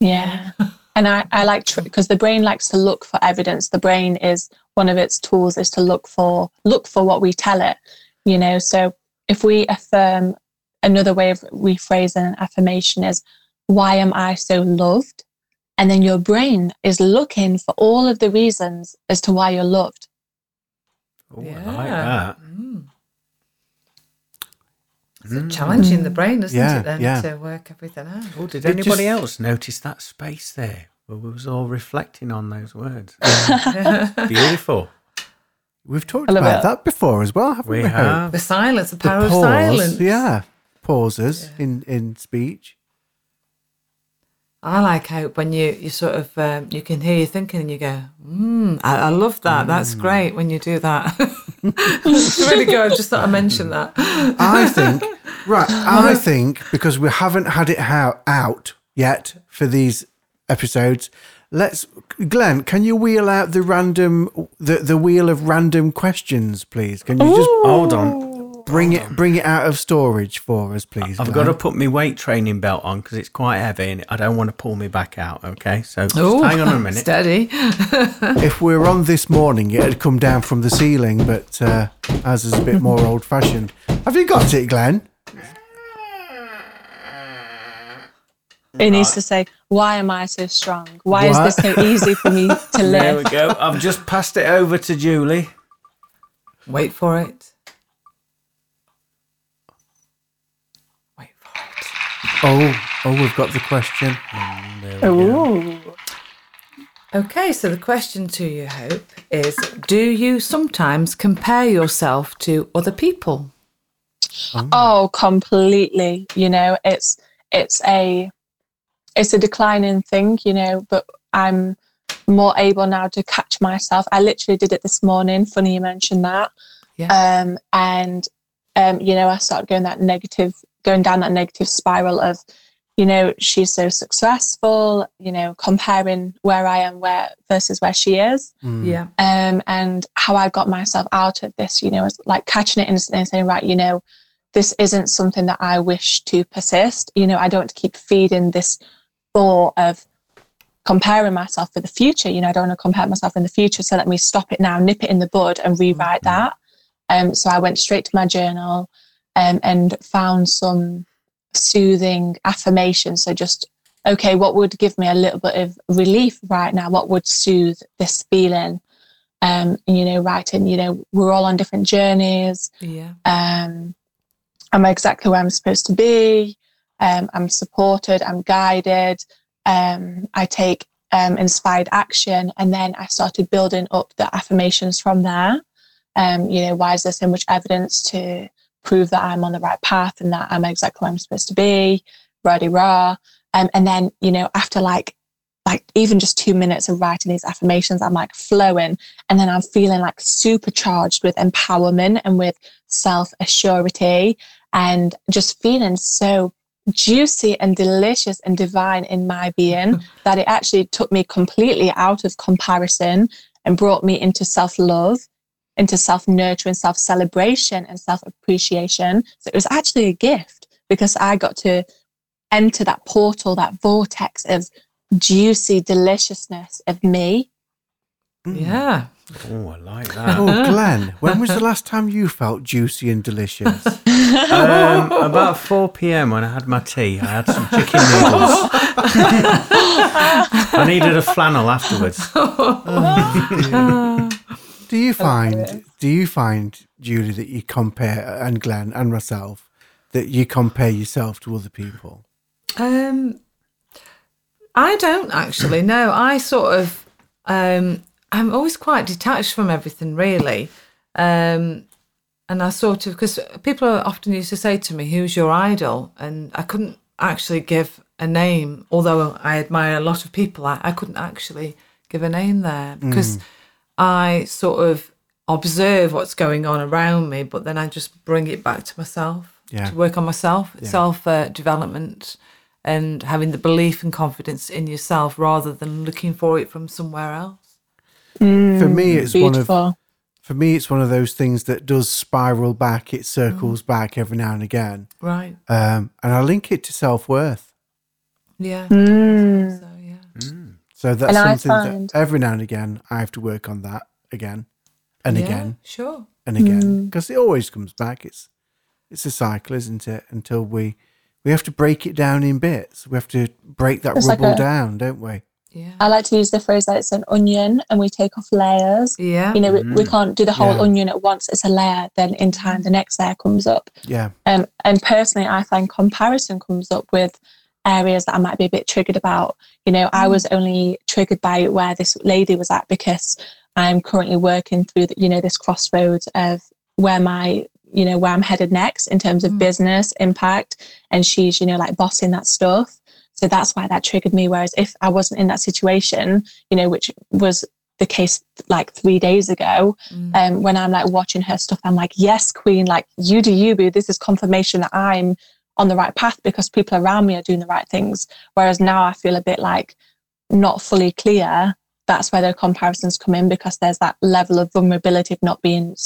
Yeah. [laughs] And I, I like because the brain likes to look for evidence. The brain is one of its tools is to look for look for what we tell it, you know. So if we affirm another way of rephrasing an affirmation is why am I so loved? And then your brain is looking for all of the reasons as to why you're loved. Oh, I like that. Mm. It's Mm. Challenging the brain, isn't Yeah, it, then, yeah. to work everything out? Oh, did It anybody just- else notice that space there? Where we was all reflecting on those words. [laughs] Beautiful. We've talked about it. that before as well, haven't we? We have. the silence, the The power of pause, silence. Yeah, pauses in in speech. I like how when you you sort of um, you can hear you thinking and you go, mm, I, I love that. That's Mm. great when you do that. [laughs] it's really good. I just thought I mentioned that. I think [laughs] Right. [sighs] I think because we haven't had it how, out yet for these episodes, let's Glenn, can you wheel out the random the, the wheel of random questions, please? Can you just Hold on. bring it bring it out of storage for us, please? I've got to put my weight training belt on because it's quite heavy and I don't want to pull me back out. Okay, so just Ooh, hang on a minute. Steady. [laughs] If we were on this morning, it had come down from the ceiling, but uh, ours is a bit [laughs] more old fashioned. Have you got it, Glenn? It needs to say, "Why am I so strong? Why What? is this so easy for me [laughs] to live? There we live?" go. I've just passed it over to Julie. Wait for it. Wait for it. Oh, oh, we've got the question. Ooh. Okay, so the question to you, Hope, is do you sometimes compare yourself to other people? Oh, completely. You know, it's it's a it's a declining thing, you know, but I'm more able now to catch myself. I literally did it this morning. Funny you mentioned that. Yeah. Um, and um, you know, I started going that negative, going down that negative spiral of, you know, she's so successful, you know, comparing where I am where versus where she is Mm. Yeah. um, and how I got myself out of this, you know, is like catching it instantly and saying, right, you know, this isn't something that I wish to persist. You know, I don't want to keep feeding this thought of comparing myself for the future. You know, I don't want to compare myself in the future. So let me stop it now, nip it in the bud and rewrite that. Um, so I went straight to my journal um, and found some soothing affirmations. So just, okay, what would give me a little bit of relief right now? What would soothe this feeling? Um, and, you know, writing, you know, we're all on different journeys. Yeah. Um, I'm exactly where I'm supposed to be. Um, I'm supported. I'm guided. Um, I take um, inspired action, and then I started building up the affirmations from there. Um, you know, why is there so much evidence to prove that I'm on the right path and that I'm exactly where I'm supposed to be? Ready, raw. Um, and then, you know, after like like even just two minutes of writing these affirmations, I'm like flowing, and then I'm feeling like supercharged with empowerment and with self assurity and just feeling so juicy and delicious and divine in my being [laughs] that it actually took me completely out of comparison and brought me into self love, into self nurturing, self celebration, and self appreciation. So it was actually a gift because I got to enter that portal, that vortex of juicy deliciousness of me. Yeah. Oh, I like that. Oh, [laughs] Glenn, when was the last time you felt juicy and delicious? [laughs] um, about 4 p.m. when I had my tea, I had some chicken noodles. [laughs] I needed a flannel afterwards. Do you find do you find Julie that you compare and Glenn and myself that you compare yourself to other people? Um, I don't actually. No, I sort of. Um, I'm always quite detached from everything, really. Um, and I sort of because people often used to say to me, "Who's your idol?" And I couldn't actually give a name, although I admire a lot of people. I, I couldn't actually give a name there because I sort of observe what's going on around me, but then I just bring it back to myself Yeah. to work on myself, self uh, development, and having the belief and confidence in yourself rather than looking for it from somewhere else. For me, it's one of Beautiful. for me it's one of those things that does spiral back. It circles back every now and again, Right. um, and I link it to self worth. Yeah. Mm. So that's And something find- that every now and again I have to work on that again and Yeah, again Sure. and again because it always comes back. It's it's a cycle, isn't it? Until we we have to break it down in bits. We have to break that It's like rubble a- down, don't we? Yeah. I like to use the phrase that it's an onion and we take off layers. Yeah. You know, we, we can't do the whole Yeah. onion at once. It's a layer. Then in time, the next layer comes up. Yeah. Um, and personally, I find comparison comes up with areas that I might be a bit triggered about. You know, I was only triggered by where this lady was at because I'm currently working through, the, you know, this crossroads of where my, you know, where I'm headed next in terms of business impact. And she's, you know, like bossing that stuff. So that's why that triggered me. Whereas if I wasn't in that situation, you know, which was the case like three days ago. Mm. Um, when I'm like watching her stuff, I'm like, yes, queen, like you do you, boo. This is confirmation that I'm on the right path because people around me are doing the right things. Whereas now I feel a bit like not fully clear. That's where the comparisons come in because there's that level of vulnerability of not being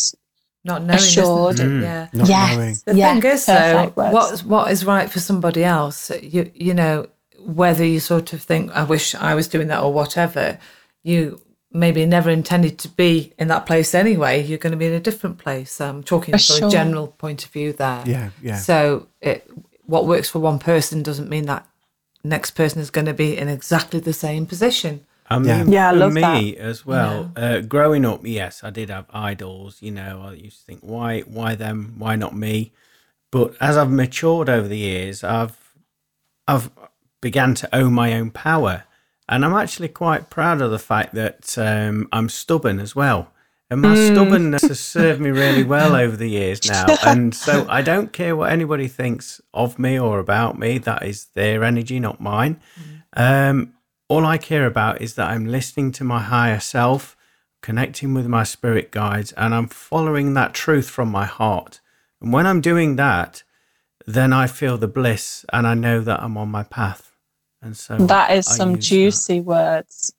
Not knowing, Assured. isn't? Mm. Yeah. Not yes, knowing. The yeah, thing is, though, what what is right for somebody else, you you know, whether you sort of think, I wish I was doing that or whatever, you maybe never intended to be in that place anyway. You're going to be in a different place. I'm talking For from sure. a general point of view there. Yeah, yeah. So it, what works for one person doesn't mean that next person is going to be in exactly the same position. I mean, Yeah. Yeah, I for love me as well. Uh, growing up, yes, I did have idols. You know, I used to think, why, why them? Why not me? But as I've matured over the years, I've, I've began to own my own power, and I'm actually quite proud of the fact that um, I'm stubborn as well. And my stubbornness has [laughs] served me really well over the years now. [laughs] And so I don't care what anybody thinks of me or about me. That is their energy, not mine. Um, all I care about is that I'm listening to my higher self, connecting with my spirit guides, and I'm following that truth from my heart. And when I'm doing that, then I feel the bliss and I know that I'm on my path. And so that is I some use that. juicy words.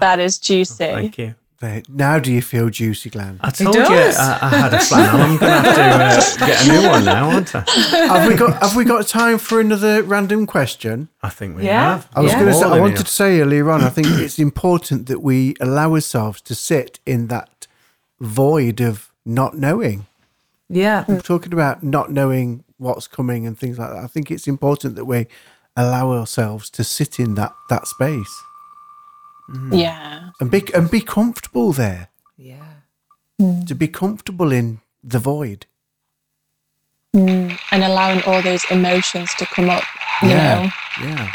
That is juicy. Thank you. There. Now do you feel juicy, Glenn? I told you. I, I had a flannel. I'm going to have to uh, [laughs] get a new one now, aren't I? have we got Have we got time for another random question? I think we Yeah. have. I was Yeah. going to say. I wanted enough. to say earlier on. I think [clears throat] it's important that we allow ourselves to sit in that void of not knowing. Yeah. I'm talking about not knowing what's coming and things like that. I think it's important that we allow ourselves to sit in that that space Yeah. and be and be comfortable there. Yeah. To be comfortable in the void. Mm. And allowing all those emotions to come up, you know. Yeah.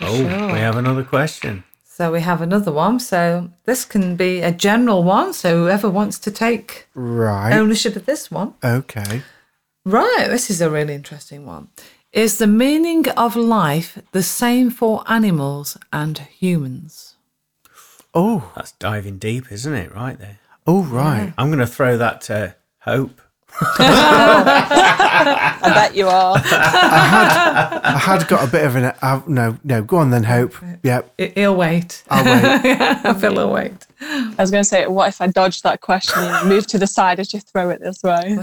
Oh, Sure. we have another question. So we have another one. So this can be a general one. So whoever wants to take Right. ownership of this one. Okay. Right, this is a really interesting one. Is the meaning of life the same for animals and humans? Oh. That's diving deep, isn't it? Right there. Oh. Right. I'm going to throw that to Hope. I bet you are. I had I had got a bit of an. Uh, no. No. Go on then. Hope. Yep. I- He'll wait. I'll wait. [laughs] I feel he'll wait. I was going to say, what if I dodged that question and move to the side as you throw it this way? [laughs] You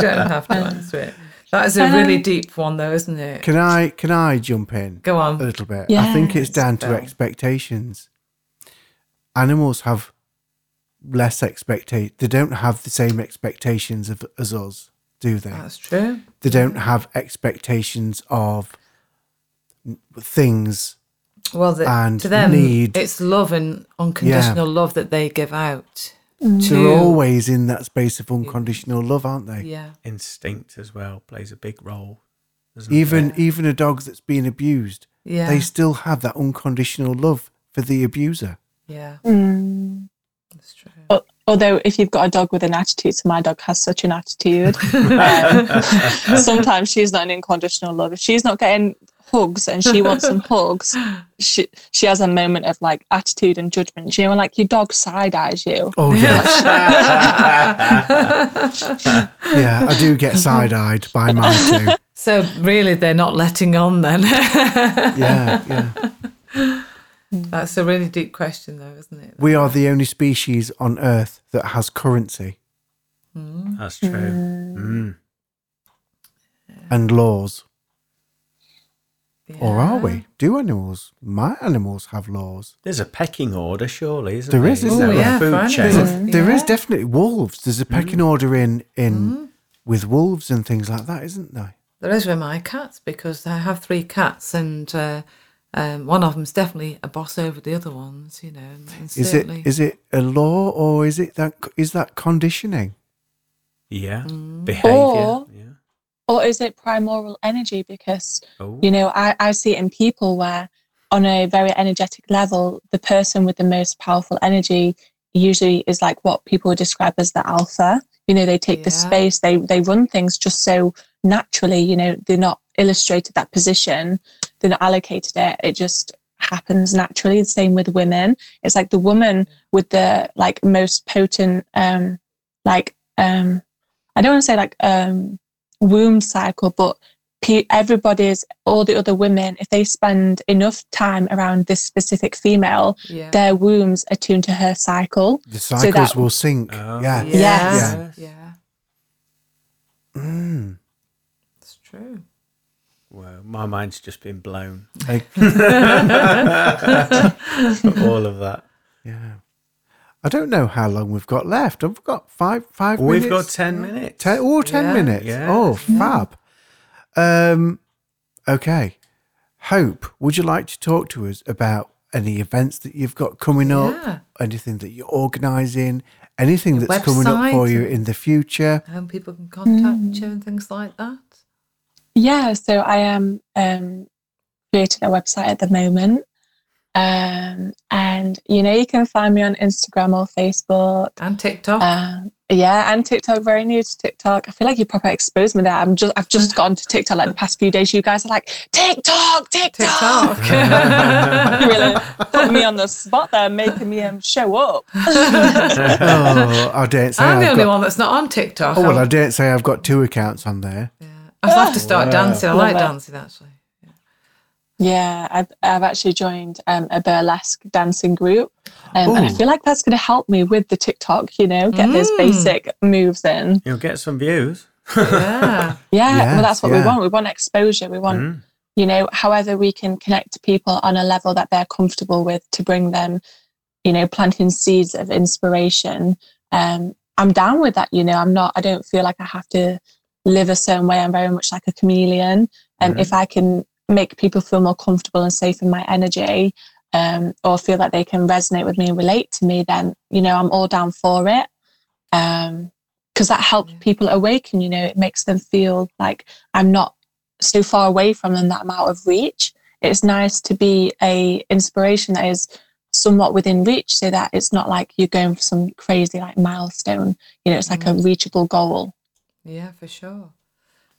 don't have to answer it. That is a really deep one, though, isn't it? Can I? Can I jump in? Go on a little bit. I think it's down to expectations. Animals have less expectation. They don't have the same expectations of, as us, do they? That's true. they don't have expectations of things. Well, the, And to them, need- it's love and unconditional love that they give out. They're always in that space of unconditional love, aren't they? yeah, Instinct as well plays a big role. doesn't it? Even even a dog that's been abused, yeah, they still have that unconditional love for the abuser. yeah. Mm. That's true. Al- Although, if you've got a dog with an attitude, so my dog has such an attitude. [laughs] um, [laughs] sometimes she's not an unconditional love. If she's not getting hugs and she wants some [laughs] hugs, she she has a moment of like attitude and judgment. You know, like your dog side eyes you. Oh [laughs] yeah, [laughs] yeah. I do get side eyed by mine too. So really, they're not letting on then. Yeah, yeah. That's a really deep question, though, isn't it? We are the only species on Earth that has currency That's true. Mm. and laws. Or are we? Do animals? My animals have laws. There's a pecking order, surely, isn't There There is, isn't Ooh, there? Yeah, food chain. There's, a- there is Yeah. definitely wolves. There's a pecking order in in with wolves and things like that, isn't there? There is with my cats because I have three cats, and uh, um, one of them's definitely a boss over the other ones. You know, and, and Is certainly, it is it a law or is it that is that conditioning? Yeah. Mm. Behavior. Or- yeah. Or is it primordial energy? Because Oh. you know, I, I see it in people where, on a very energetic level, the person with the most powerful energy usually is like what people describe as the alpha. You know, they take the space, they they run things just so naturally. You know, they're not illustrated that position, they're not allocated it. It just happens naturally. The same with women. It's like the woman with the like most potent, um, like um, I don't want to say like um, womb cycle, but pe- everybody's all the other women, if they spend enough time around this specific female, Yeah. their wombs are tuned to her cycle. The cycles that- will sync. Oh. yeah. Yeah. Yes. Yeah. Mm. It's true. Well, my mind's just been blown. [laughs] All of that. [laughs] yeah. I don't know how long we've got left. I've we got five five We've minutes? got 10 minutes. Ten, oh, 10 Yeah. minutes. Yeah. Oh, fab. Um, okay. Hope, would you like to talk to us about any events that you've got coming up? Yeah. Anything that you're organising? Anything that's coming up for you in the future? How people can contact you and things like that. Yeah, so I am um, creating a website at the moment. Um, and you know, you can find me on Instagram or Facebook. And TikTok. Um, yeah, and TikTok. Very new to TikTok. I feel like you proper exposed me there. I'm just, I've just gone to TikTok like the past few days. You guys are like TikTok, TikTok. TikTok. [laughs] really [laughs] put me on the spot there, making me um, show up. [laughs] oh, I didn't say I'm I've the only got, one that's not on TikTok. Oh, well, I I'll, didn't say I've got two accounts on there. Yeah, I'll have to start Wow. dancing. I like dancing actually. Yeah, I've, I've actually joined um, a burlesque dancing group. Um, and I feel like that's going to help me with the TikTok, you know, get those Mm. basic moves in. You'll get some views. Yeah. [laughs] Yeah, Yes, well, that's what we want. We want exposure. We want, Mm. you know, however we can connect to people on a level that they're comfortable with to bring them, you know, planting seeds of inspiration. Um, I'm down with that, you know, I'm not, I don't feel like I have to live a certain way. I'm very much like a chameleon. And Mhm. if I can make people feel more comfortable and safe in my energy, um, or feel like they can resonate with me and relate to me, then, you know, I'm all down for it. Um, because that helps Yeah. people awaken, you know, it makes them feel like I'm not so far away from them that I'm out of reach. It's nice to be a inspiration that is somewhat within reach so that it's not like you're going for some crazy like milestone. You know, it's like a reachable goal. Yeah, for sure.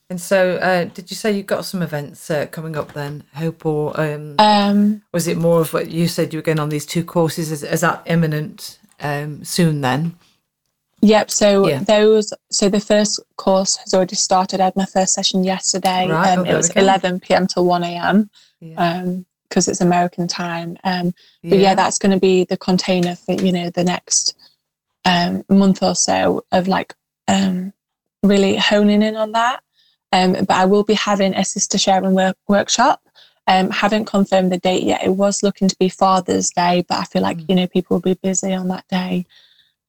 And so, uh, did you say you got some events uh, coming up then, Hope, or um, Um, was it more of what you said you were going on these two courses? Is, is that imminent um, soon then? Yep. So Yeah. those. So the first course has already started. I had my first session yesterday. Right, Um, oh, it was we 11 p.m. till 1 a.m. Yeah. Um, because it's American time. Um, but yeah, that's going to be the container for you know the next um month or so of like um really honing in on that. Um, but I will be having a sister sharing work workshop. Um, haven't confirmed the date yet. It was looking to be Father's Day, but I feel like Mm. you know people will be busy on that day.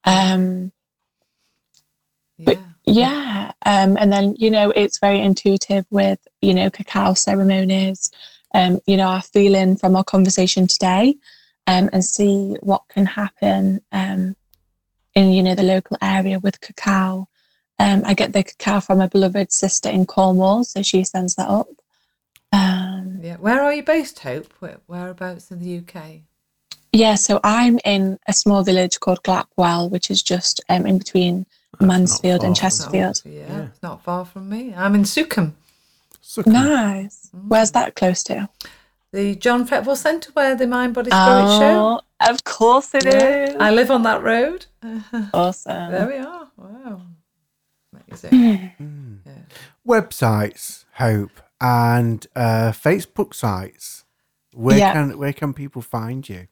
Um, but yeah. yeah. Um, and then, you know, it's very intuitive with, you know, cacao ceremonies, um, you know, our feeling from our conversation today, um, and see what can happen um, in, you know, the local area with cacao. Um, I get the cacao from a beloved sister in Cornwall, so she sends that up. Um, Yeah. Where are you based, Hope? Where, whereabouts in the UK? yeah, so I'm in a small village called Glapwell, which is just um, in between That's Mansfield and far from- Chesterfield. Yeah, Yeah. it's not far from me. I'm in Sookholme, So cool. Nice. Where's that close to? the John Fretwell Centre where the Mind Body Spirit show. Oh, of course it is. Yeah. I live on that road. [laughs] awesome. There we are. Wow. Amazing. Mm. Yeah. Websites, Hope, and uh, Facebook sites. Where Yeah. can where can people find you?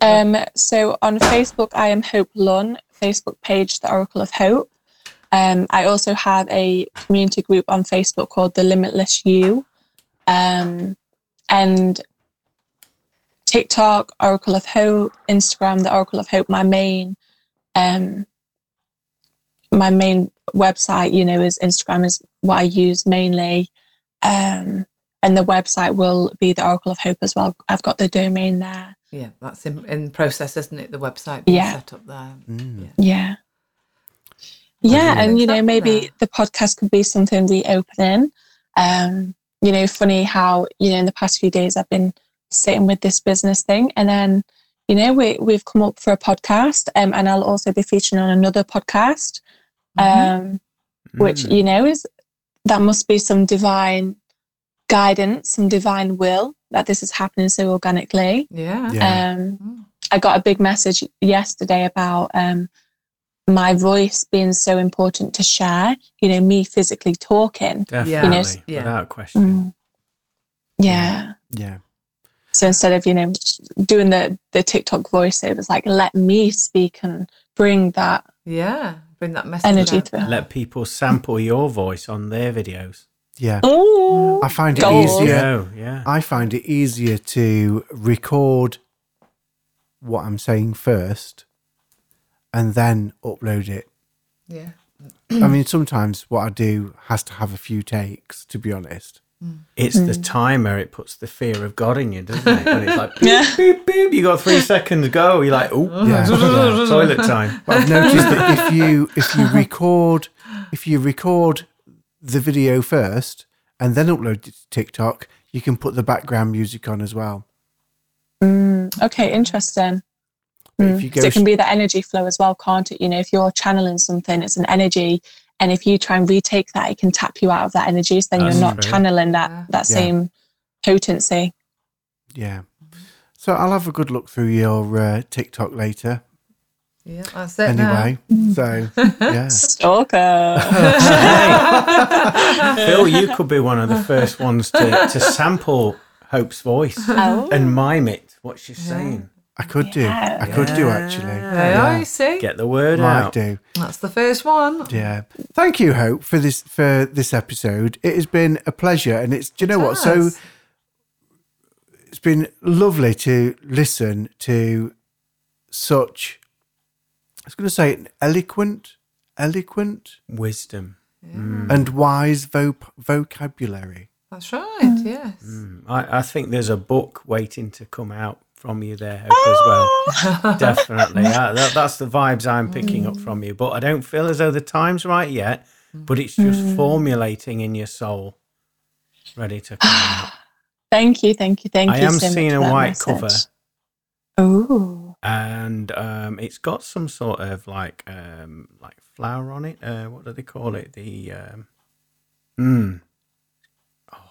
Um, so on Facebook, I am Hope Lunn, Facebook page, The Oracle of Hope. Um, I also have a community group on Facebook called The Limitless You. Um, and TikTok, Oracle of Hope, Instagram, The Oracle of Hope. My main, um, my main website, you know, is Instagram is what I use mainly. Um, and the website will be The Oracle of Hope as well. I've got the domain there. Yeah, that's in, in process, isn't it? The website being Yeah. set up there. Mm. Yeah. Yeah. Yeah, and you know, maybe that. the podcast could be something we reopening. Um, you know, funny how, you know, in the past few days I've been sitting with this business thing and then, you know, we we've come up for a podcast um, and I'll also be featuring on another podcast. Mhm. Um, which, Mm. you know, is that must be some divine guidance, some divine will that this is happening so organically. Yeah. Yeah. Um, I got a big message yesterday about um, my voice being so important to share. You know, me physically talking. Definitely, Yeah. without question. Mm. Yeah. yeah. So instead of you know doing the the TikTok voiceovers, like let me speak and bring that Yeah. Bring that message energy out. through. Let people sample your voice on their videos. Yeah. Oh, I find it Goals. easier. Yeah, yeah. I find it easier to record what I'm saying first and then upload it. Yeah. I mean, sometimes what I do has to have a few takes, to be honest. It's the Mm. timer. It puts the fear of God in you, doesn't it? When it's like, [laughs] beep, Yeah. beep, beep, you got three seconds go. You're like, oh, Yeah. yeah. [laughs] toilet time. But I've noticed that if you if you [laughs] record if you record the video first and then upload it to TikTok, you can put the background music on as well. Mm, okay, interesting. Mm. if you go so it can be the energy flow as well, can't it? You know, if you're channeling something, it's an energy, and if you try and retake that, it can tap you out of that energy. So then That's you're not true. channeling that Yeah. that Yeah. same potency. Yeah. So I'll have a good look through your uh, TikTok later. Yeah. That's it. now. Anyway, so [laughs] yeah. Stalker. [laughs] Phil, you could be one of the first ones to, to sample Hope's voice oh. and mime it, what she's saying. I could do. I Yeah. could do actually. There Yeah. you see. Get the word Might out. do. That's the first one. Yeah. Thank you, Hope, for this for this episode. It has been a pleasure, and it's. Do you know what? So it's been lovely to listen to such. I was going to say eloquent, eloquent, Wisdom. and wise vo- vocabulary. That's right. Yes. Mm. I, I think there's a book waiting to come out from you there, Hope, as well. [laughs] Definitely. Yeah, that, that's the vibes I'm picking up from you. But I don't feel as though the time's right yet, but it's just formulating in your soul, ready to come out. [sighs] Thank you, thank you, thank I you. I am so seeing a white message. cover. Oh, and um, it's got some sort of like um, like flower on it. Uh, what do they call it? The um, mm, oh,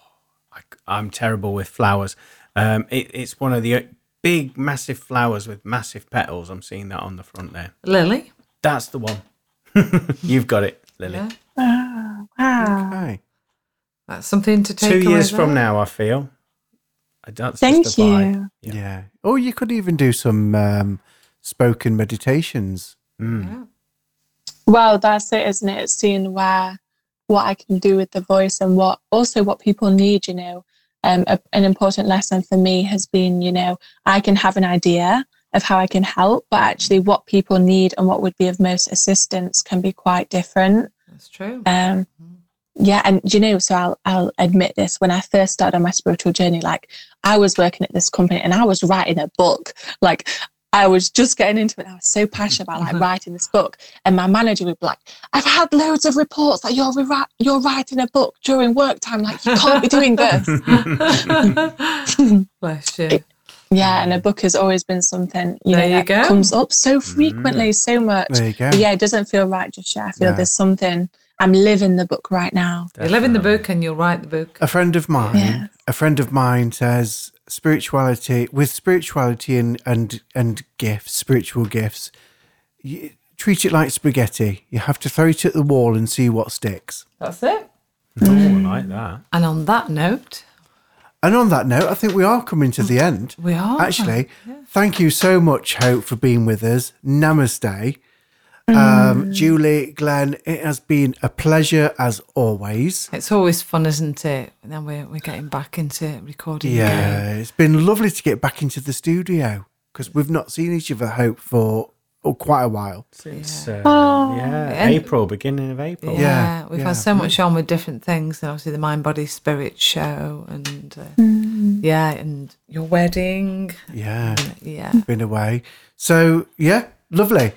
I, am terrible with flowers. Um, it, it's one of the big, massive flowers with massive petals. I'm seeing that on the front there. Lily. That's the one. [laughs] You've got it, Lily. Yeah. oh wow. Okay. That's something to take Two away years there. from now, I feel. That's Thank just a vibe. you. Yeah. Or you could even do some um, spoken meditations. Mm. Yeah. Well, that's it, isn't it? It's seeing where what I can do with the voice and what also what people need. You know, um, a, an important lesson for me has been, you know, I can have an idea of how I can help, but actually, what people need and what would be of most assistance can be quite different. That's true. Um, yeah, and you know, so I'll I'll admit this. When I first started on my spiritual journey, like I was working at this company and I was writing a book. Like I was just getting into it. I was so passionate about like mm-hmm. writing this book, and my manager would be like, "I've had loads of reports that you're rewri- you're writing a book during work time. Like you can't be doing this." [laughs] Bless you. yeah, and a book has always been something you There know you that go. comes up so frequently, mm. so much. There you go. But yeah, it doesn't feel right just yet. I feel No. there's something. I'm living the book right now. You live in the book and you'll write the book. A friend of mine, Yeah. a friend of mine says spirituality with spirituality and and and gifts, spiritual gifts. You, treat it like spaghetti. You have to throw it at the wall and see what sticks. That's it. Oh, I like that. And on that note, And on that note, I think we are coming to the end. we are. Actually, thank you so much, Hope, for being with us. Namaste. Um, Julie, Glenn, it has been a pleasure as always. It's always fun, isn't it? And then we're, we're getting back into recording. again. Yeah, it's been lovely to get back into the studio because we've not seen each other, Hope, for oh, quite a while. Since uh, Oh. yeah, And- April, beginning of April. Yeah, Yeah, we've yeah. had so much on with different things, and obviously the Mind Body Spirit show, and uh, Mm. yeah, and your wedding, Yeah, yeah. been away. So, yeah, lovely.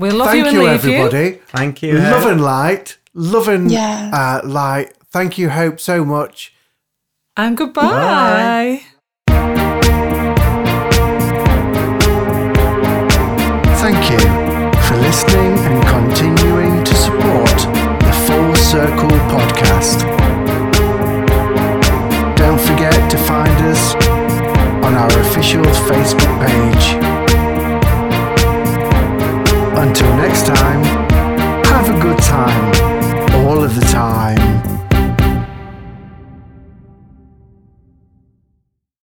We'll love Thank you and you, leave you. everybody. Thank you. Love and light. Love and Yeah. uh, light. Thank you, Hope, so much. and goodbye. Bye. Thank you for listening and continuing to support the Full Circle podcast. Don't forget to find us on our official Facebook page. Next time, have a good time, all of the time.